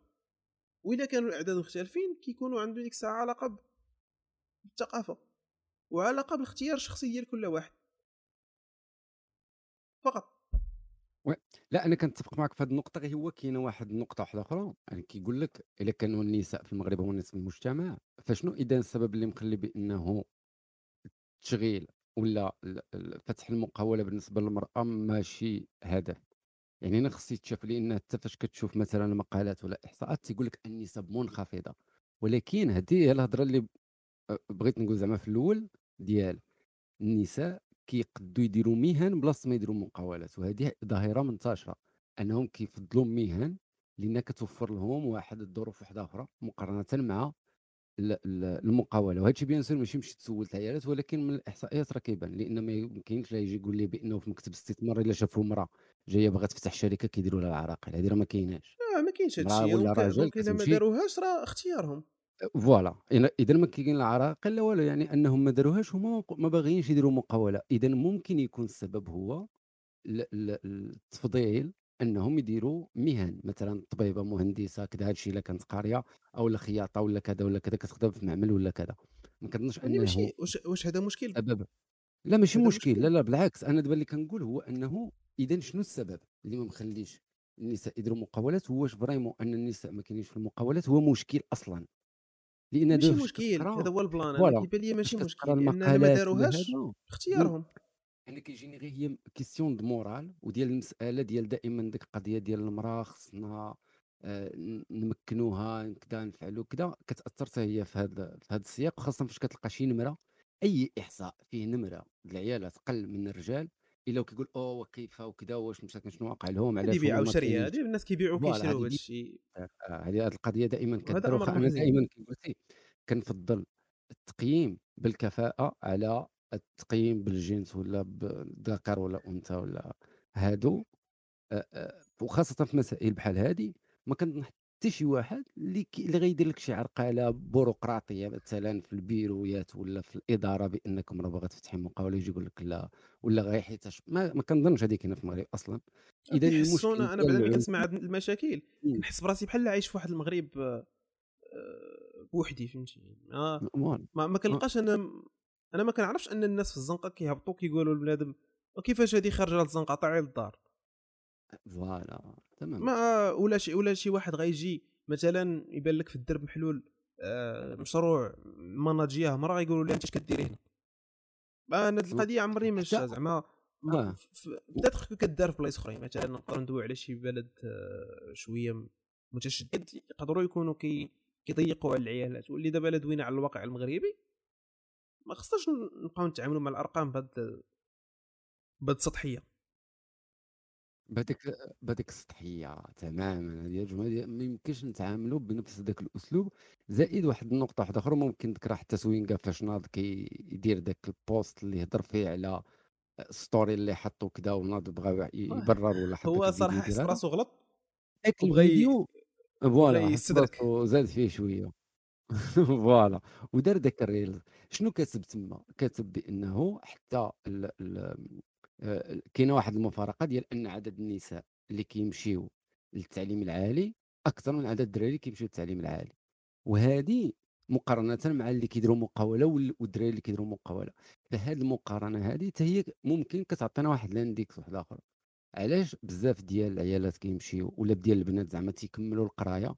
واذا كانوا الأعداد مختلفين كيكونوا عندهم ديك الساعة علاقة بالثقافة وعلاقه بالاختيار الشخصي ديال كل واحد. فقط. لا أنا كنتفق معك في هذه النقطة غير هو كاينة واحد النقطة واحدة أخرى. يعني كيقول لك إلا كانوا النساء في المغرب هما نصف المجتمع فشنو إذا السبب اللي مخلي بأنه التشغيل ولا فتح المقاولة بالنسبة للمرأة ماشي هدف. يعني أنا خصني تشوف لأن حتى فاش كتشوف مثلا مقالات ولا إحصاءات تيقول لك النسب منخفضه ولكن هذه هي الهضرة اللي بغيت نقول زعما في الأول ديال النساء كيقدوا يديروا مهن بلاصة ما يديروا مقاولات. وهذه ظاهرة منتشرة أنهم كيفضلوا مهن لأن كتوفر لهم واحد الظروف وحدة أخرى مقارنة مع المقاولة. وهذا الشيء bien sûr ماشي مشيت سولت عيالات ولكن من الإحصائيات راه كيبان لأن ما يمكنش لا يجي يقول لي بأنه في مكتب الاستثمار إلا شافوا امراه جاية باغا تفتح شركة كيديروا لها العراقيل. هذه راه ما كايناش. آه ما كاينش هذا الشيء ولا راجل اذا ما داروهاش راه اختيارهم. فوالا. إذا ما كاين العراقل لا والو يعني أنهم ما داروهاش هما ما باغيينش يديروا مقاولة. إذا ممكن يكون السبب هو التفضيل انهم يديروا مهن مثلا طبيبة مهندسة كذا هذا الشيء إلا كانت قارية أو لا خياطة ولا كذا ولا كذا كتخدم في معمل ولا كذا. ما كنظنش يعني أنه ماشي واش واش هذا مشكل؟ سبب لا ماشي مشكل. لا لا بالعكس. أنا دابا اللي كنقول هو أنه إذا شنو السبب اللي ما مخليش النساء يديروا مقاولات؟ هو واش vraiment أن النساء ما كاينينش في المقاولات؟ هو مشكل أصلا. لأن ماشي مشكل. هذا هو ال plan. أنا كيبان لي ماشي مشكل. لأن ما داروهاش اختيارهم. أنا كيجيني غير هي question de morale وديال المسألة ديال دائما ديك القضية ديال المرأة خصنا آه نمكنوها كذا نفعلوا كذا كتأثر حتى هي في هذا في هذا السياق وخاصه فاش كتلقى شي نمرة أي إحصاء فيه نمرة العيالات أقل من الرجال إلا كيقول أو كيف وكذا واش مساكن شنو واقع لهم علاش يبيعوا شريه هذه الناس كيبيعوا كيشريوا هذا الشيء آه، هذه القضية دائما كدير أنا دائما كنفضل التقييم بالكفاءة على التقييم بالجنس ولا بالذكر ولا أنثى ولا هادو. وخاصة في مسائل بحال هذه ما حتى شي واحد اللي غيدير لك شي عرقله بيروقراطيه مثلا في البيرويات ولا في الإدارة بانكم راه باغا تفتحي مقاولة يجي يقول لك لا ولا غيحيت ما, ما كنظنش هذيك هنا في المغرب أصلا. اذا المشكل أنا بعدا كنسمع هاد المشاكل. كنحس براسي بحال عايش في واحد المغرب آه، آه، بوحدي فهمتي؟ ما, ما كنلقاش أنا أنا ما كنعرفش أن الناس في الزنقة كيهبطوا كيقولوا لبنادم وكيفاش هذه خارجة للزنقة؟ طاعي للدار فوالا تمام. ما ولا شي ولا شي واحد غيجي مثلا يبان لك في الدرب محلول آه، مشروع ماناجيه مرة غيقولوا لي انت اش كديري هنا أنا القضية عمري ما شفتها زعما. بدات كدار في بلايص أخرين مثلا نقدر ندوي على شي بلد آه، شوية متشدد يقدروا يكونوا كي كيضيقوا على العيالات واللي دابا دوينا على الواقع المغربي ما خصناش نبقاو نتعاملوا مع الأرقام بهاد بهاد السطحية. بهذيك بهذيك السطحية تماما. هذه الجملة ما يمكنش نتعاملوا بنفس ذاك الأسلوب. زائد واحد النقطة واحدة أخرى ممكن ذكرها حتى سوينغا فاش ناض كيدير ذاك ال post اللي هضر فيه على story اللي حطوا كذا وناض بغى يبرر ولا حط هو صراحة حس براسو غلط. ذاك الفيديو voilà زاد فيه شوية. voilà. ودار ذاك ال reel شنو كاتب تما؟ كاتب بأنه حتى آه، كاينة واحد المفارقة ديال أن عدد النساء اللي كيمشيو للتعليم العالي أكثر من عدد الدراري كيمشيو للتعليم العالي. وهذه مقارنة مع اللي كيديروا مقاولة والدراري اللي كيديروا مقاولة. فهاد المقارنة هذه حتى هي ممكن كتعطينا واحد l'index واحد آخر. علاش بزاف ديال العيالات كيمشيو ولا ديال البنات زعما تيكملوا القراية؟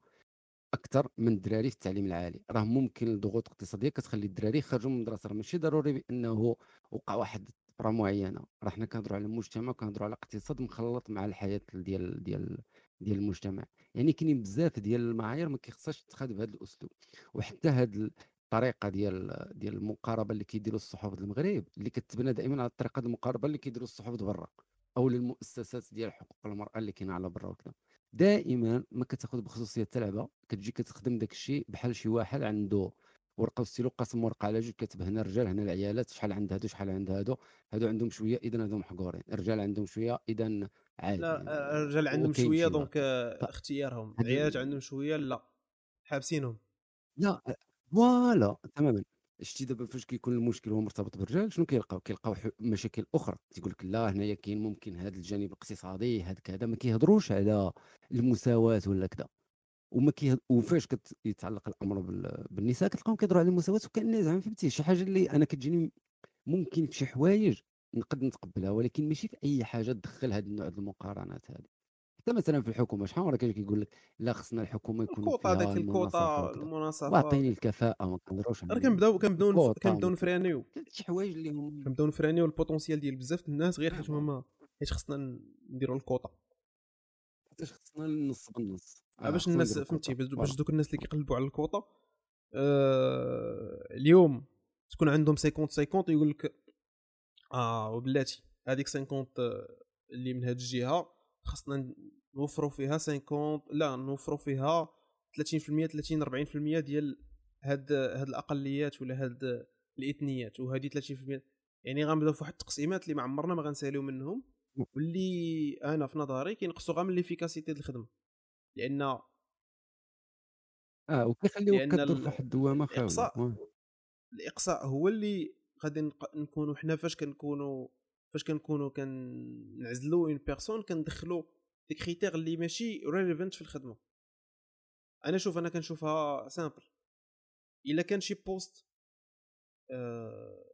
أكثر من الدراري في التعليم العالي. راه ممكن الضغوط الاقتصادية كتخلي الدراري يخرجوا من المدرسة. راه ماشي ضروري بأنه وقع واحد طفره معينة. راه حنا كنهضروا على المجتمع وكنهضروا على اقتصاد مخلط مع الحياة ديال ديال ديال المجتمع. يعني كاينين بزاف ديال المعايير ما كيخصهاش تتخذ بهذا الأسلوب. وحتى هاد الطريقة ديال ديال المقاربة اللي كيديروا الصحف المغرب اللي كتبنى دائما على الطريقة المقاربة اللي كيديروا الصحف برا أو للمؤسسات ديال حقوق المرأة اللي كاينة على برا وكذا دائما ما كتاخذ بخصوصية تلعبه كتجي كتخدم داك الشيء بحال شي واحد عنده ورقة وستيلو قاسم ورقة على جوج كاتب هنا الرجال هنا العيالات شحال عند هادو شحال عند هادو هادو عندهم شوية إذا هادو محقورين الرجال عندهم شوية إذا عادي لا الرجال عندهم شوية donc اختيارهم العيالات عندهم شوية لا حابسينهم. لا فوالا تماما. شتي دابا فاش كيكون المشكل هو مرتبط بالرجال شنو كيلقاو؟ كيلقاو مشاكل أخرى. تيقول لك لا هنايا كاين ممكن هذا الجانب الاقتصادي هذا كذا ما كيهضروش على المساواة ولا كذا. وما كي وفاش كيتعلق الأمر بالنساء كتلقاهم كيهضروا على المساواة وكأن زعما فهمتي؟ شي حاجة اللي أنا كتجيني ممكن في شي حوايج نقد نتقبلها ولكن ماشي في أي حاجة تدخل هذا النوع المقارنات هذه حتى مثلا في الحكومة شحال مرة كاين كيقول لك لا خصنا الحكومة يكون الكوطه داك الكوطة المناصفة واعطيني الكفاءة ما كنهضروش راه كنبداو كنبداو كنبداو نفراينيو شي حوايج اللي هما كنبداو نفراينيو ال potentiel ديال بزاف الناس غير حيت هما حيت خصنا نديروا الكوطة. حيت خصنا النص بالنص. آه باش الناس فهمتي باش دوك الناس اللي كيقلبوا على الكوطة آه اليوم تكون عندهم 50 50 يقول لك آه وبلاتي هذيك 50 اللي من هذه الجهة خاصنا نوفروا فيها 50 لا نوفروا فيها 30% 30 40% ديال هاد هاد الأقليات ولا هاد الإثنيات وهذه 30% يعني غنبداو في واحد التقسيمات اللي ما عمرنا ما غنساليو منهم واللي أنا في نظري كينقصوا غير من ليفيكاسيتي ديال الخدمة. لأن آه وكيخليوك كدور في واحد الدوامة خاوية. الإقصاء هو اللي غادي نكونوا حنا فاش كنكونوا فاش كنكونوا كنعزلوا une personne كندخلوا des critères اللي ماشي relevant في الخدمة. أنا شوف أنا كنشوفها simple إلا كان شي poste آه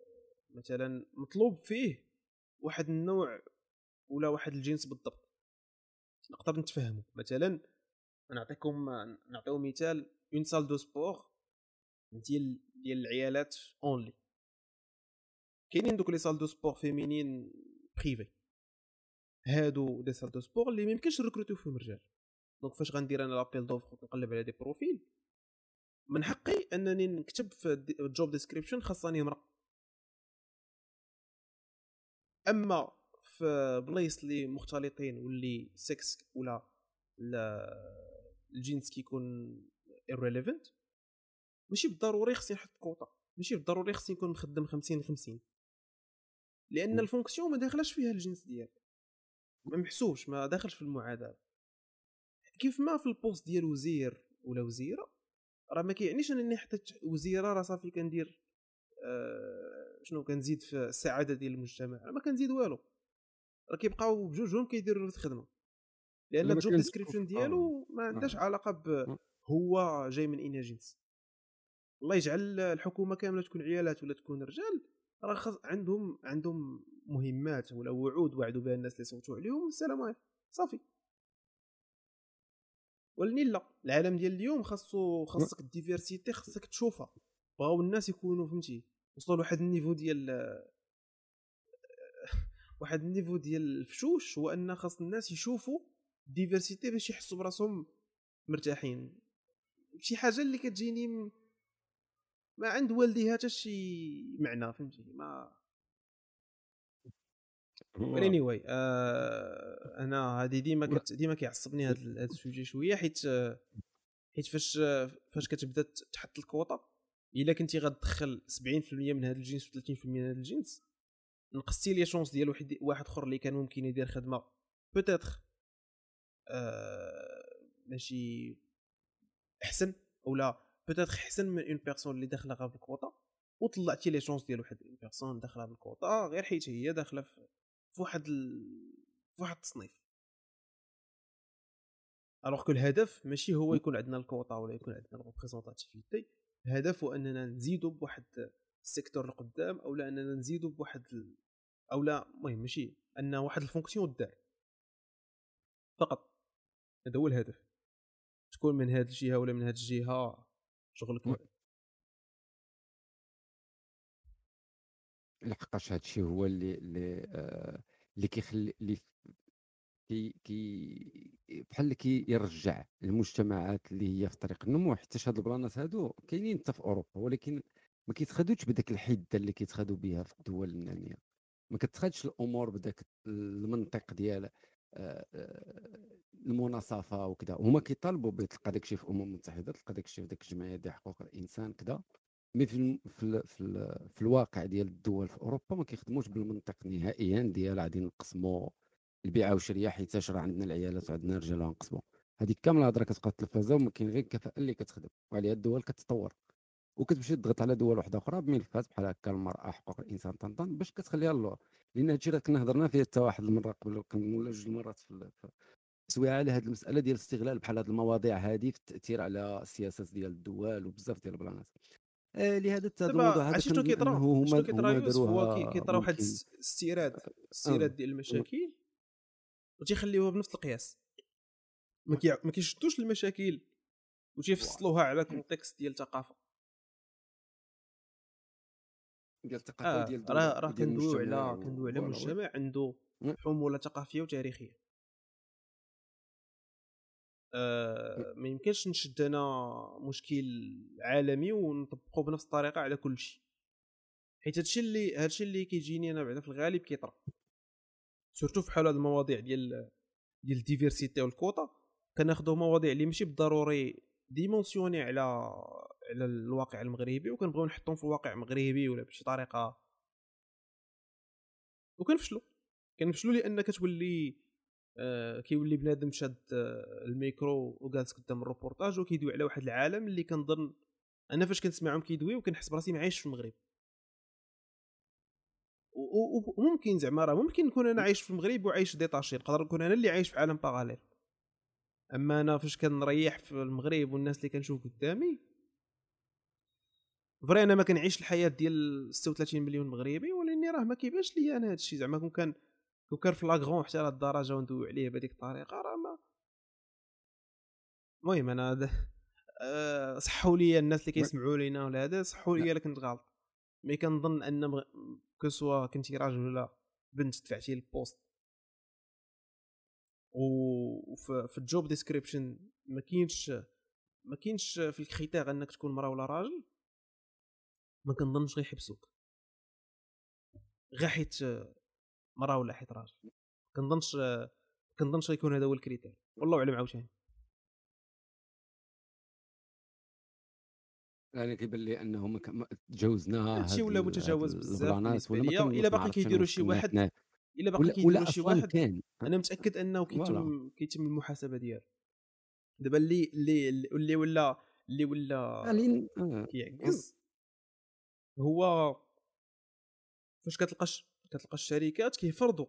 مثلا مطلوب فيه واحد النوع ولا واحد الجنس بالضبط. نقدر نتفهمه مثلا نعطيكم نعطيو مثال une salle de sport ديال ديال العيالات only كاينين دوك les salles de sport féminines privées. هادو des salles de sport اللي ميمكنش نروكروتو فيهم رجال donc فاش غندير أنا l'appel d'offre نقلب على des profils من حقي أنني نكتب في ال job description خاصني امراه أما في بلايص اللي مختلطين واللي سكس ولا الجنس كيكون irrelevant ماشي بالضروري خصني نحط كوطه ماشي بالضروري خصني نكون مخدم 50 50 لأن ال fonction ما داخلاش فيها الجنس ديالك. ما محسوبش ما داخلش في المعادلة. كيف ما في ال poste ديال وزير ولا وزيرة راه ما كيعنيش أنني حطيت وزيرة راه صافي كندير آه شنو كنزيد في السعادة ديال المجتمع. ما كنزيد والو. راه كيبقاو بجوجهم كيديروا نفس الخدمة. لأن ما ال job description آه. ديالو ما عندهاش آه. علاقة ب آه. هو جاي من اين جنس. الله يجعل الحكومة كاملة تكون عيالات ولا تكون رجال راه عندهم عندهم مهمات ولا وعود وعدوا بها الناس اللي صوتوا عليهم والسلام عليكم. صافي. ولني لا العالم ديال اليوم خاصو خاصك ال diversity خاصك تشوفها. بغاو الناس يكونوا فهمتي وصلوا لواحد ال niveau ديال واحد ال niveau ديال الفشوش هو أن خاص الناس يشوفوا ال diversity باش يحسوا براسهم مرتاحين. شي حاجة اللي كتجيني ما عند والديها حتى شي معنى فهمتي؟ mais anyway آه أنا هذه ديما كت ديما كيعصبني هذا هذا ال sujet شوية حيت حيت فاش فاش كتبدا تحط الكوطة إلا كنتي غتدخل 70% من هذا الجنس و30% من هذا الجنس نقصتي les chances ديال واحد واحد أخر اللي كان ممكن يدير خدمة peut-être آه ماشي أحسن اولا peut-être احسن من une personne اللي داخله غير بالكوطه وطلعتي les chances ديال واحد une personne داخله بالكوطه غير حيت هي داخله في واحد ال... في واحد التصنيف alors que الهدف ماشي هو يكون عندنا الكوطا ولا يكون عندنا ال représentativité الهدف هو اننا نزيدوا بواحد ال secteur لقدام أو لا اننا نزيدوا بواحد ال... أو لا المهم ماشي ان واحد ال fonction دار فقط هذا هو الهدف تكون من هذه الجهة ولا من هذه الجهة؟ شغلك م. واعر. لحقاش هادشي هو اللي اللي آه، اللي كيخلي اللي كي كي بحال اللي كيرجع المجتمعات اللي هي في طريق النمو حتى هاد ال plans ات هادو كاينين حتى في أوروبا ولكن ما كيتخادوش بداك الحدة اللي كيتخادوا بها في الدول النامية ما كتخادش الأمور بداك المنطق ديال آه، المناصفة وكذا هما كيطالبوا بتلقى داكشي في الامم المتحده تلقى داكشي في داك الجمعية ديال حقوق الإنسان كذا mais في في, في, في الواقع ديال الدول في أوروبا ما كيخدموش بالمنطق نهائيا ديال غادي نقسموا البيعة والشريه حيت راه عندنا العيالات وعندنا الرجال غنقسموا هذيك كاملة هضرة كتبقى في التلفازه وما كاين غير الكفاءه اللي كتخدم. وعليها الدول كتطور. وكتمشي تضغط على دول واحدة أخرى بملفات بحال هكا المرأة حقوق الإنسان طنطن باش كتخليها اللور لأن هادشي راه كنا هضرنا فيه حتى واحد المرة قبل ولا جوج المرات في سوية على هذه المسألة ديال الاستغلال بحال هذه المواضيع هذه في التأثير على السياسات ديال الدول وبزاف ديال ال plans ات آه لهذا هذا الموضوع هذا شنو كيطرا هما شنو كيطرا يوسف هو كيطرا واحد الس- استيراد استيراد ديال المشاكل وتيخليوها بنفس القياس. ما كيشدوش المشاكل وتيفصلوها على contexte ديال الثقافة. ديال الثقافه وديال الدولة راه راه كندويو على كندويو على مجتمع عنده. حمولة ثقافية وتاريخية. آه ما يمكنش نشد أنا مشكل عالمي ونطبقه بنفس الطريقة على كل شيء. حيت هادشي اللي هادشي اللي كيجيني أنا بعدا في الغالب كيطرا. surtout في حال هاد المواضيع ديال ديال ال diversité والكوطا كناخذوا مواضيع اللي ماشي بالضروري dimensionnés على على الواقع المغربي وكنبغيو نحطهم في الواقع المغربي ولا بشي طريقة. وكنفشلوا كنفشلوا لأن كتولي آه كيولي بنادم شاد آه الميكرو وجالس قدام الروبورتاج وكيدوي على واحد العالم اللي كنظن أنا فاش كنسمعهم كيدويو كنحس براسي ما عايش في المغرب. وممكن زعما راه ممكن نكون أنا عايش في المغرب وعايش détaché نقدر نكون أنا اللي عايش في عالم parallèle أما أنا فاش كنريح في المغرب والناس اللي كنشوف قدامي vrai أنا ما كنعيش الحياة ديال 36 مليون مغربي ولكن راه ما كيبانش ليا أنا هذا الشيء زعما كون كان كون كان flagrant حتى لهاد الدرجة وندوي عليه بهذيك الطريقة راه ما المهم أنا هذا أه صحوا لي الناس اللي كيسمعوا لينا ولا هذا صحوا لي الا كنت غلط. mais كنظن أن مغ... que ce soit كنتي راجل ولا بنت دفعتي ال poste و- وفي في ال job description ما كاينش ما كاينش في ال critères أنك تكون مرا ولا راجل. ما كنظنش غيحبسوك غير حيت مرا ولا حيت راجل. كنظنش كنظنش غيكون هذا هو الكريتير. والله أعلم عاوتاني. أنا كيبان لي أنه ما ك- ما تجاوزنا هادشي هاد ولا متجاوز بزاف إلا باقي كيديروا شي واحد إلا باقي كيديروا شي واحد كان أنا متأكد أنه. كيتم كيتم المحاسبة ديالو. دابا اللي اللي اللي ولا اللي ولا آه. كيعكز هو فاش كتلقاش كتلقى الشركات كيفرضوا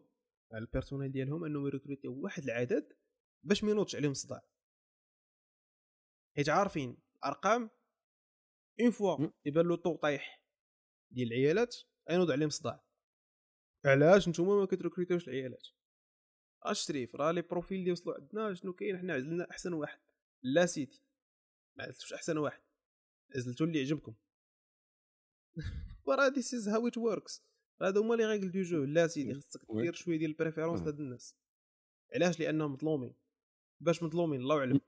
على ال personnel ديالهم انهم يريكروتيو واحد العدد باش ما ينوضش عليهم صداع. حيت عارفين ارقام une fois. يبان له taux طايح ديال العيالات غينوض عليهم صداع. علاش نتوما ما كتريكروتيوش العيالات؟ اش شريف؟ راه les profils اللي وصلوا عندنا شنو كاين؟ حنا عزلنا أحسن واحد. لا سيدي ما عزلتوش أحسن واحد. عزلتو اللي عجبكم. وراه this is how it works هادو هما les règles du jeu. لا سيدي خصك oui. دير شوية ديال ال préférence آه. لهاد الناس. علاش؟ لأنهم مظلومين. باش مظلومين الله اعلم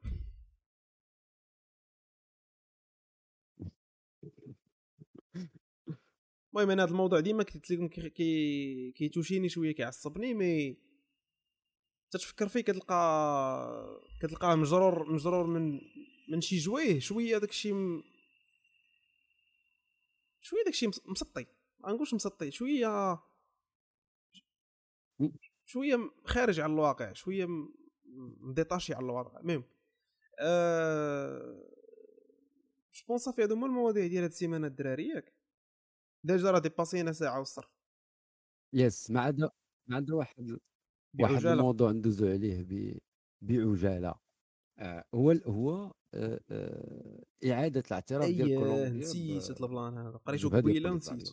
المهم أنا هذا الموضوع ديما قلت لكم كي- كي كيتوشيني شوية كيعصبني mais تتفكر فيه كتلقى كتلقاه مجرور مجرور من من شي جويه شوية داك الشيء م... شوية داك الشيء مس- مسطي. ما نقولش مسطي شوية. شوية خارج على الواقع شوية مديطاشي على الواقع. المهم أه... جو صافي هادو هما المواضيع ديال هاد السيمانه الدراري ياك déjà راه ديباسينا ساعه والصرف yes ما عدا ما عدا واحد واحد. الموضوع ندوزو عليه ب... بعجاله آه هو هو إعادة الاعتراف ديال اييه كولومبيا نسيت هاد ال plan هذا قريتو قبيلة. ونسيت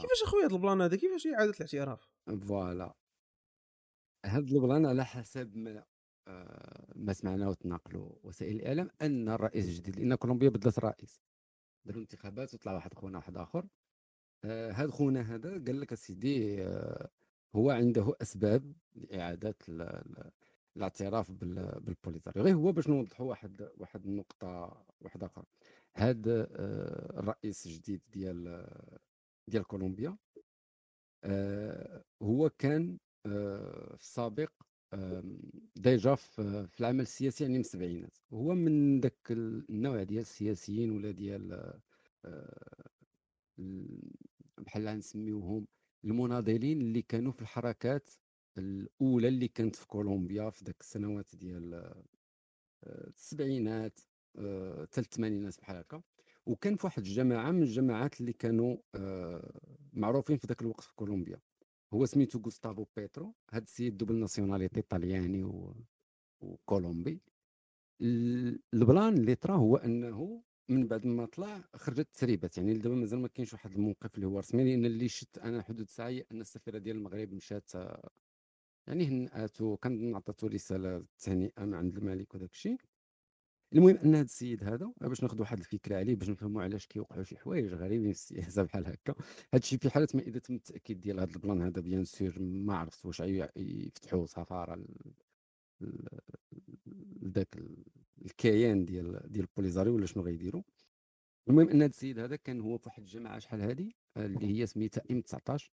كيفاش أخويا هاد ال plan هذا؟ كيفاش إعادة الاعتراف؟ voilà. هاد ال plan على حسب ما آه ما سمعنا وتناقلوا وسائل الإعلام أن الرئيس الجديد لأن كولومبيا بدلت رئيس داروا انتخابات وطلع واحد خونا واحد آخر. آه هاد خونا هذا قال لك أسيدي آه هو عنده أسباب لإعادة الاعتراف بال- بالبوليساريو غير هو باش نوضحوا واحد واحد النقطة واحدة أخرى هاد آه الرئيس الجديد ديال ديال كولومبيا آه هو كان آه في السابق آم، ديجا في العمل السياسي يعني من السبعينات. هو من ذاك النوع ديال السياسيين ولا ديال آه، ال- بحال نسميوهم المناضلين اللي كانوا في الحركات الأولى اللي كانت في كولومبيا في ذاك السنوات ديال آه، السبعينات آه، حتى الثمانينات بحال هكا. وكان في واحد الجماعة من الجماعات اللي كانوا آه، معروفين في ذاك الوقت في كولومبيا هو سميتو غوستافو بيترو هذا السيد double nationalité طلياني و... وكولومبي. ال- ال plan اللي طرا هو أنه من بعد ما طلع خرجت تسريبات. يعني دابا مازال ما كاينش واحد الموقف اللي هو رسمي لأن اللي شت أنا حدود ساعه أن السفيرة ديال المغرب مشات يعني هنأتو كان عطاتو رسالة تهنئه من عند الملك وداك الشيء. المهم أن هذا السيد هذا باش ناخذ واحد الفكرة عليه باش نفهموا علاش كيوقعوا شي حوايج غريبين في السياسة بحال هكا. هذا الشيء في حالة ما اذا تم التاكيد ديال هذا ال plan هذا bien sûr ما عرفت واش يفتحوا سفارة لذاك ال- الكيان ديال ديال البوليزاريو ولا شنو غيديروا المهم أن هذا السيد هذا كان هو في واحد الجماعة شحال هذه اللي هي سميتها إم 19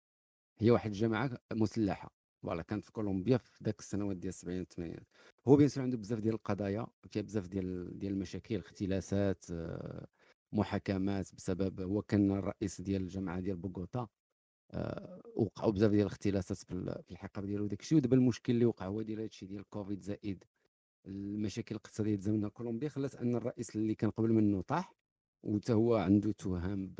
هي واحد الجماعة مسلحة. voilà كانت في كولومبيا في ذاك السنوات ديال السبعينات والثمانينات هو bien sûr عنده بزاف ديال القضايا فيها بزاف ديال ديال المشاكل اختلاسات آه، محاكمات بسبب هو كان الرئيس ديال الجامعة ديال بوغوتا آه، وقعوا بزاف ديال الاختلاسات في ال- في الحقب ديالو وداك الشيء. ودابا المشكل اللي وقع هو ديال هادشي ديال كوفيد زائد. المشاكل الاقتصادية تزامنها كولومبيا خلات أن الرئيس اللي كان قبل منه طاح وتا هو عنده تهم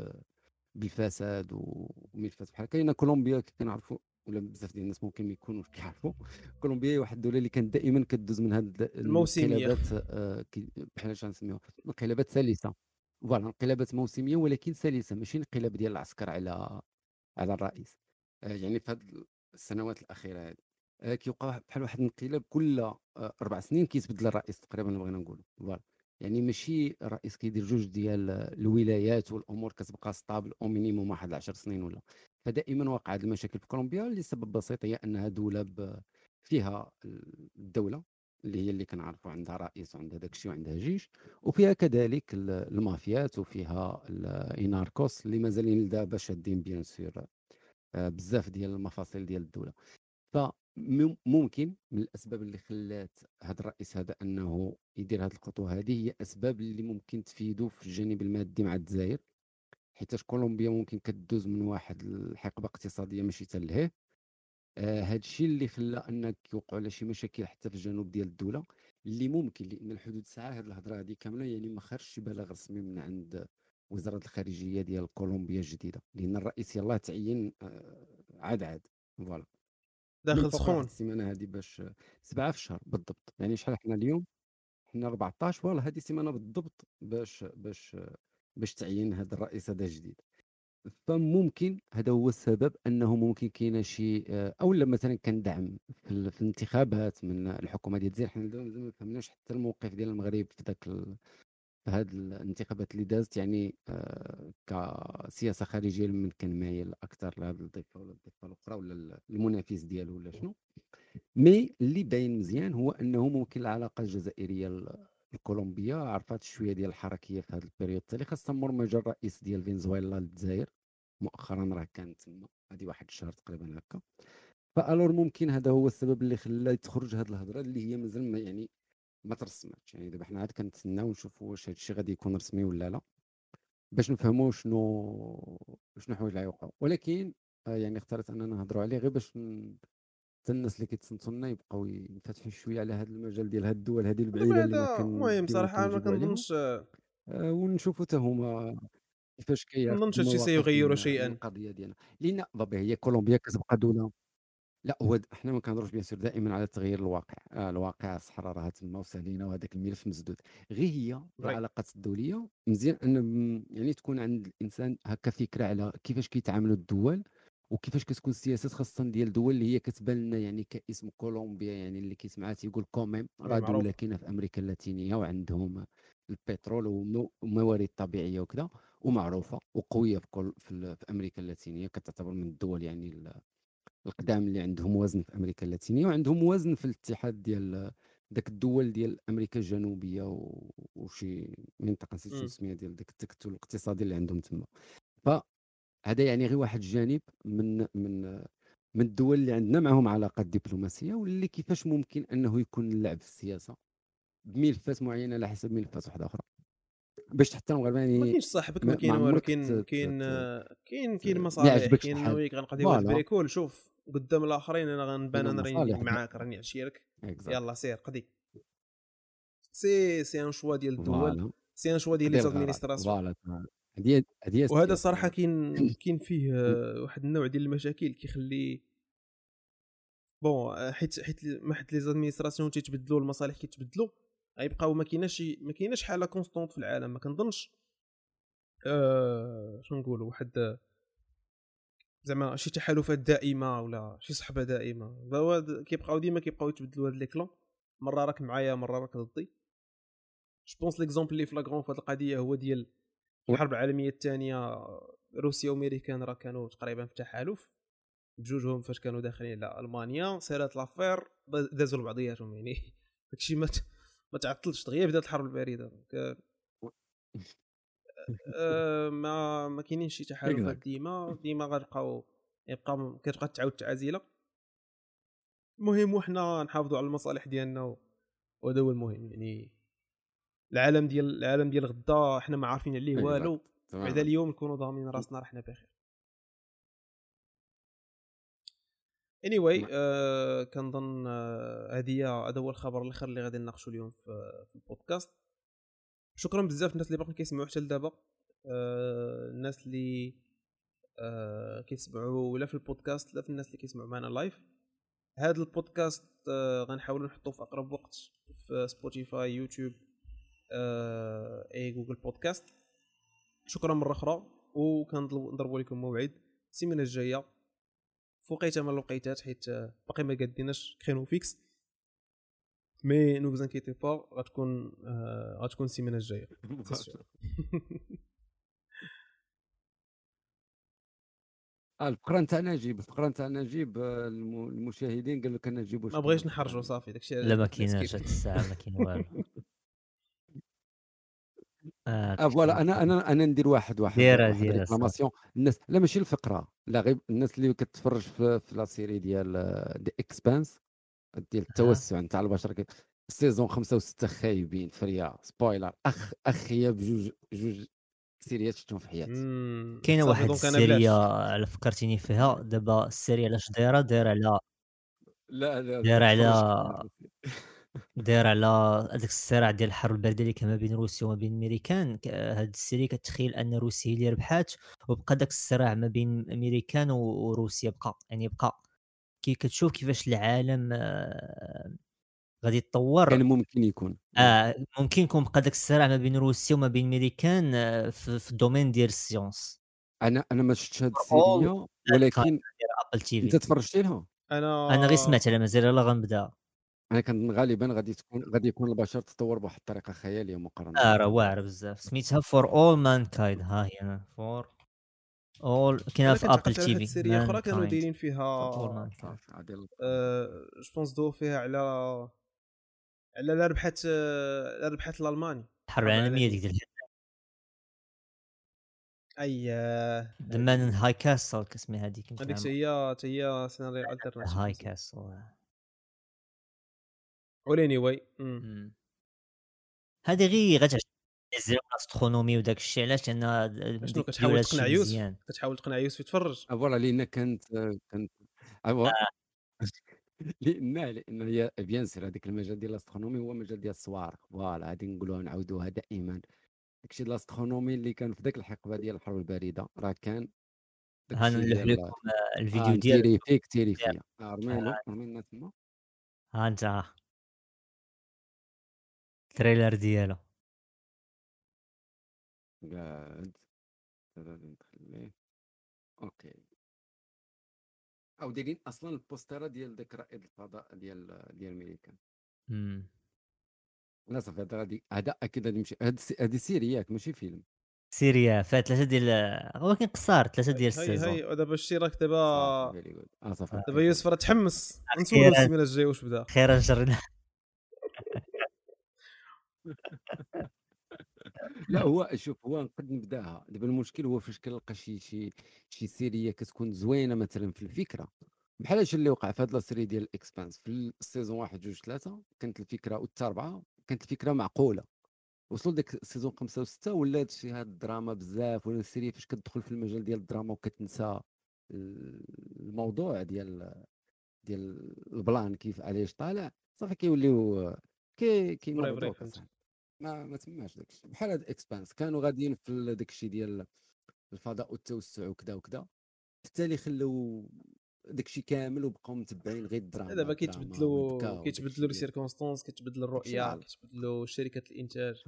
بالفساد وملفات بحال لأن كولومبيا كنعرفوا ولا بزاف ديال الناس ممكن ما يكونوش كيعرفوا. كولومبيا هي واحد الدولة اللي كانت دائما كدوز من هاد. الانقلابات آه، بحال اش غنسميوها. انقلابات سلسة. voilà انقلابات موسمية ولكن سلسة ماشي انقلاب ديال العسكر على على الرئيس. آه، يعني في هاد السنوات الأخيرة هذه آه، كيوقع بحال واحد الانقلاب كل أربع سنين كيتبدل الرئيس تقريبا بغينا نقولوا voilà. يعني ماشي الرئيس كيدير جوج ديال الولايات والأمور كتبقى stable au minimum واحد 10 سنين ولا. فدائما هذه المشاكل في كولومبيا لسبب بسيط هي أنها دولة ب- فيها الدولة اللي هي اللي كنعرفوا عندها رئيس وعندها داك الشيء وعندها جيش وفيها كذلك ال- المافيات وفيها les narcos اللي مازالين لدابا شادين bien sûr آه، بزاف ديال المفاصل ديال الدولة. فممكن من الأسباب اللي خلات هذا الرئيس هذا أنه يدير هذه الخطوة هذه هي أسباب اللي ممكن تفيدو في الجانب المادي مع الجزائر. حيتاش كولومبيا ممكن كدوز من واحد الحقبة اقتصادية ماشي تلهيه هذا الشيء اللي خلى أنك يوقعوا على شي مشاكل حتى في الجنوب ديال الدولة اللي ممكن لأن الحدود الساعة هذه الهضرة هذه كاملة يعني ما خرجش بلاغ رسمي من عند وزارة الخارجية ديال كولومبيا الجديدة لأن الرئيس يلاه تعين آه، عاد عاد voilà. داخل سخون. السيمانة هذه باش سبعة في الشهر بالضبط يعني شحال حنا اليوم حنا 14 voilà هذه السيمانه بالضبط باش باش باش تعين هذا الرئيس هذا الجديد فممكن هذا هو السبب أنه ممكن كاينة شي آه، أو لا مثلا كان دعم في, الانتخابات من الحكومة ديال الجزائر. حنا ما فهمناش حتى الموقف ديال المغرب في ذاك في هذه الانتخابات اللي دازت. يعني آه كسياسة خارجية من كان مايل أكثر لهذه الضفة ولا الضفة الأخرى ولا المنافس ديالو ولا شنو. mais اللي باين مزيان هو أنه ممكن العلاقة الجزائرية الكولومبية عرفات شوية ديال الحركية في هذا ال période. التالي خاصه مر ما جا الرئيس ديال فنزويلا للجزائر. مؤخرا راه كان تما. هذه واحد الشهر تقريبا هكا. ف alors ممكن هذا هو السبب اللي خلى تخرج هذه الهضرة اللي هي مازال يعني ما ترسمتش يعني دابا حنا عاد كنتسناو نشوفوا واش هذا الشيء غادي يكون رسمي ولا لا باش نفهموا شنو شنو حوايج غيوقعوا. ولكن آه، يعني اختارت أننا نهضروا عليه غير باش حتى الناس اللي كيتصنتوا لنا يبقاو ينفتحوا شوية على هذا المجال ديال هاد الدول هذه البعيده اللي كان المهم صراحة ما كنظنش آه، ونشوفوا حتى هما كيفاش كي ما نظنش هادشي سيغير شيئا. القضية ديالنا. لأن بابا هي كولومبيا كتبقى دولة. لا هو إحنا ما كنهضروش bien sûr دائما على تغيير الواقع. آه الواقع الصحراء راه تما وسالينا وهذاك الملف مسدود. غير هي العلاقات الدولية مزيان أن يعني تكون عند الإنسان هكا فكرة على كيفاش كيتعاملوا الدول وكيفاش كتكون السياسات خاصة ديال الدول اللي هي كتبان لنا يعني كاسم كولومبيا يعني اللي كيسمعها تيقول quand même راه دوله كاينة في أمريكا اللاتينية وعندهم البترول وموارد طبيعية وكذا ومعروفة وقوية في, كل في, في أمريكا اللاتينية كتعتبر من الدول يعني القدام اللي عندهم وزن في أمريكا اللاتينية وعندهم وزن في الاتحاد ديال ذاك الدول ديال أمريكا الجنوبية وشي منطقة نسيت اسمها ديال ذاك التكتل الاقتصادي اللي عندهم تما. فهذا يعني غير واحد الجانب من من من الدول اللي عندنا معهم علاقات دبلوماسية واللي كيفاش ممكن أنه يكون اللعب في السياسة بملفات معينه على حسب ملفات واحدة أخرى باش حتى المغاربه يعني ما كاينش صاحبك ما كاين والو كاين كاين كاين كاين مصالح كاين ناويك غنقضي واحد bricole شوف قدام الآخرين أنا غنبان أنا راني معاك راني عشيرك. يلا سير قضي. c'est c'est un choix ديال الدول c'est un choix ديال les administrations وهذا الصراحه كاين كاين فيه واحد النوع ديال المشاكل كيخلي bon حيت حيت ما حيت les administrations تيتبدلوا المصالح كيتبدلوا غيبقاو ما كايناش ما كايناش حالة constante في العالم ما كنظنش أه شنو نقولوا واحد زعما شي تحالفات دائمة ولا شي صحبة دائمة. فهو كيبقاو ديما كيبقاو يتبدلوا هاد les clans مرة راك معايا مرة راك ضدي. je pense l'exemple اللي flagrant في هاد القضية هو ديال الحرب العالمية الثانية روسيا وأمريكان راه كانوا تقريبا في تحالف. بجوجهم فاش كانوا داخلين على المانيا سالات l'affaire دازوا لبعضياتهم يعني. داكشي ما ما تعطلش دغيا بدات الحرب البارده أه ما ما كاينينش شي تحالفات ديما. ديما غتبقاو يبقى كتبقى تعاود تعازيلة. المهم وحنا نحافظوا على المصالح ديالنا وهذا هو المهم يعني. العالم ديال العالم ديال غدا حنا ما عارفين عليه والو. بعد اليوم نكونوا ضامنين راسنا راه حنا بخير Any anyway. آه كنظن آه هذه هذا هو الخبر الآخر اللي غادي نناقشوا اليوم في, في البودكاست. شكرا بزاف الناس اللي باقيين كيسمعوا حتى لدابا. آه الناس اللي آه كيسمعوا ولا في البودكاست لا في الناس اللي كيسمعوا معنا live هذا البودكاست آه غنحاولوا نحطوه في أقرب وقت في سبوتيفاي يوتيوب آه et Google Podcasts. شكرا مرة أخرى وكنضربوا لكم موعد. السيمانة الجاية فوقيتها من الوقيتات حيت باقي ما قاديناش créneau fixe. mais ne t'inquiète pas غتكون آه غتكون السيمانة الجاية. الفقرة نتاع نجيب الفقرة نتاع نجيب المشاهدين قال لك أنا نجيب ما بغيتش نحرجوا صافي داكشي لا ما كايناش هاد الساعة ما كاين والو. آه voilà أنا أنا أنا ندير واحد واحد ديرها ديرها الناس لا ماشي الفقرة لا غير الناس اللي كتفرج في, في la série ديال The Expanse ديال التوسع نتاع البشر ال saison خمسة وستة خايبين vrai spoiler أخ اخ يا بجوج جوج séries شفتهم في حياتي. كاينة واحد ال série فكرتيني فيها دابا السيريا علاش دايرة؟ دايرة على لا لا داير على-. داير على هذاك الصراع ديال الحرب الباردة اللي كان ما بين روسيا وما بين الامريكان ك- هاد ال série كتخيل أن روسيا هي اللي ربحات وبقى داك الصراع ما بين الامريكان و- وروسيا بقى يعني بقى. كي كتشوف كيفاش العالم آه، غادي يتطور. كان ممكن يكون. آه ممكن يكون بقى داك الصراع ما بين روسيا وما بين الامريكان آه، في, في ال domaine ديال ال science. أنا أنا ما شفتش هاد أول ال série ولكن أنت تفرجتي لها؟ أنا أنا غير سمعت على مازال لا غنبدأ. أنا كان غالبا غادي تكون غادي يكون البشر تطور بواحد الطريقة خيالية مقارنة آه راه واعره بزاف. سميتها فور اول مان كايند ها هي فور اول كاينة أنا في ابل على تي واحد في السيرية أخرى كانوا Mankind. دايرين For all فيها mankind. عادل جو بونس دو فيها على على لا ربحت آه، لا ربحت الألماني. الحرب العالمية ديك ديال اي ذا مان ان هاي كاسل كاسمي هذيك هذيك. هي هي سيناريو الترناتيف هاي كاسل وليني واي هذه غير زيرو استرونومي وداك الشيء علاش؟ لأن شنو كتحاول تقنع يوسف. كتحاول تقنع يوسف يتفرج. فوالا لأن كانت كانت أيوا. لأن لأن هي بيان سير هذاك المجال ديال الأسترونومي هو مجال ديال الصواريخ. فوالا غادي نقولوها نعاودوها دائما. داكشي ديال ال astronomie اللي كان في ذاك الحقبة ديال الحرب الباردة راه كان ها نلوح لكم آه، الفيديو آه ديال تيري فيك تيري فيا آه، رمينا رمينا تما. ها انت ال trailer ديالو. قاعد. غادي نخليه. okay. أو دايرين أصلا ال poster ديال ذاك رائد الفضاء ديال ديال الميريكان. لا صافي هذا غادي هذا أكيد غادي يمشي. هادي série ياك ماشي فيلم. série فيها ثلاثة ديال ولكن قصار ثلاثة ديال هاي ال saison. هاي ودابا الاشتراك دابا صافي very good آه صافي. دابا يوسف راه تحمس. أخيراً. السيمانه الجايه واش بدأ؟ خيرا جرنا لا هو شوف هو نقد نبداها. دابا المشكل هو فاش كنلقى شي شي شي série كتكون زوينة مثلا في الفكرة. بحال هادشي اللي وقع في هاد la série ديال ال Expanse في ال saison واحد جوج ثلاثة كانت الفكرة والتا اربعه كانت الفكرة معقولة. وصلوا ديك ال saison خمسة وستة ولات فيها الدراما بزاف و la série فاش كتدخل في المجال ديال الدراما وكتنسى الموضوع ديال ديال ال plan كيف علاش طالع صافي كيوليو كي فهمت. ما ما تماش داك الشيء بحال هاد Expanse كانوا غاديين في داك الشيء ديال الفضاء والتوسع وكذا وكذا بالتالي خلوا داك الشيء كامل وبقاو متبعين غير الدراما دابا كيتبدلوا كيتبدلوا les circonstances كيتبدل الرؤية. كيتبدلوا شركة الإنتاج.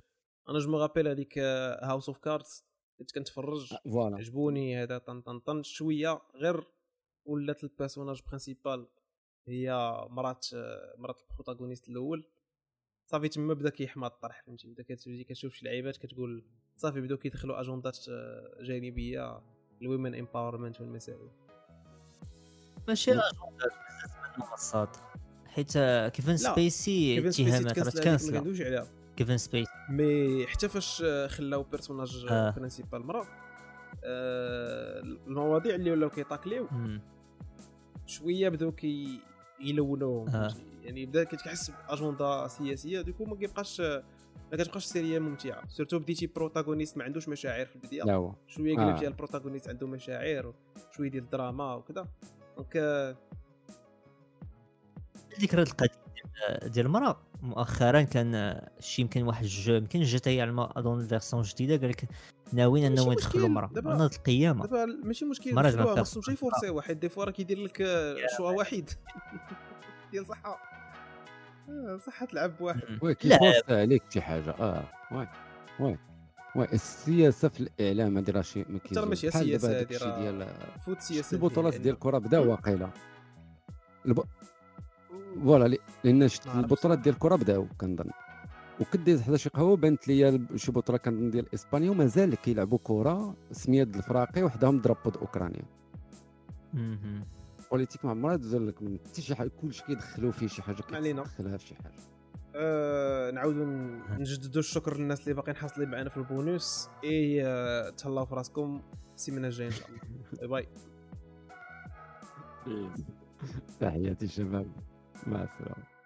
أنا je me rappelle هذيك House of Cards كنت كنتفرج آه، voilà. عجبوني هذا طن طن طن. شوية غير ولات ال personnage principal هي مرات مرات ال protagoniste الأول. صافي تما بدا كيحمى الطرح فهمتي؟ بدا كتجي كتشوف شي لعيبات كتقول صافي بداو كيدخلوا أجندات آه، جانبية ال women empowerment والمسائل ماشي أجندات بزاف حيت آه، Kevin Spacey Kevin Spacey اتهامات راه تكنسل. عليها. Kevin Spacey. mais حتى فاش آه، خلاو personnage آه. principal مرا آه، المواضيع اللي ولاو كيطاكليو. شوية بداو كي يلونوهم آه. يعني بدا كتحس بأجندة سياسية du coup ما كيبقاش ما كتبقاش série ممتعة. surtout بديتي protagoniste ما عندوش مشاعر في البداية. لا هو. شوية آه. قلبتي على ال protagoniste عنده مشاعر شوية ديال الدراما وكذا. دونك آه، ذكر هاد القضية ديال- المراه مؤخرا كان آه، شي يمكن واحد الجو يمكن جات هي على أظن فيرسون جديدة قال لك ناويين انهم يدخلوا دابا- ناض القيامة. دابا ماشي مشكل. مرة ما خصهمش بيرسون. يفورسي واحد دي فوا راه كيدير لك آه، شوا واحد. ديال صحة. آه، صحة تلعب. وي لا عليك شي حاجة. آه وي وي وي السياسة في الإعلام هذه راه شي ما ترى ماشي هذاك هذه راه ديال فوت سياسه البطولات ديال الكره بدأ واقيلا. الب... فوالا لي- لأن شفت. البطولات ديال الكره بداو كنظن. وكديت حدا شي قهوة بانت لي شي بطولة كنظن ديال إسبانيا ومازال كيلعبوا كرة سميات الفراقي وحدهم ضربوا أوكرانيا. بوليتيك ما عمرها تزول لك من حتى شي حاجة كلشي كيدخلوا فيه شي حاجة. كيدخلها في شي حاجة. آه نعاودوا نجددوا الشكر للناس اللي باقيين حاصلين معنا في البونوس. إي آه تهلاو في راسكم. السيمانة الجاية إن شاء الله. باي باي. تحياتي شباب. مع السلامة.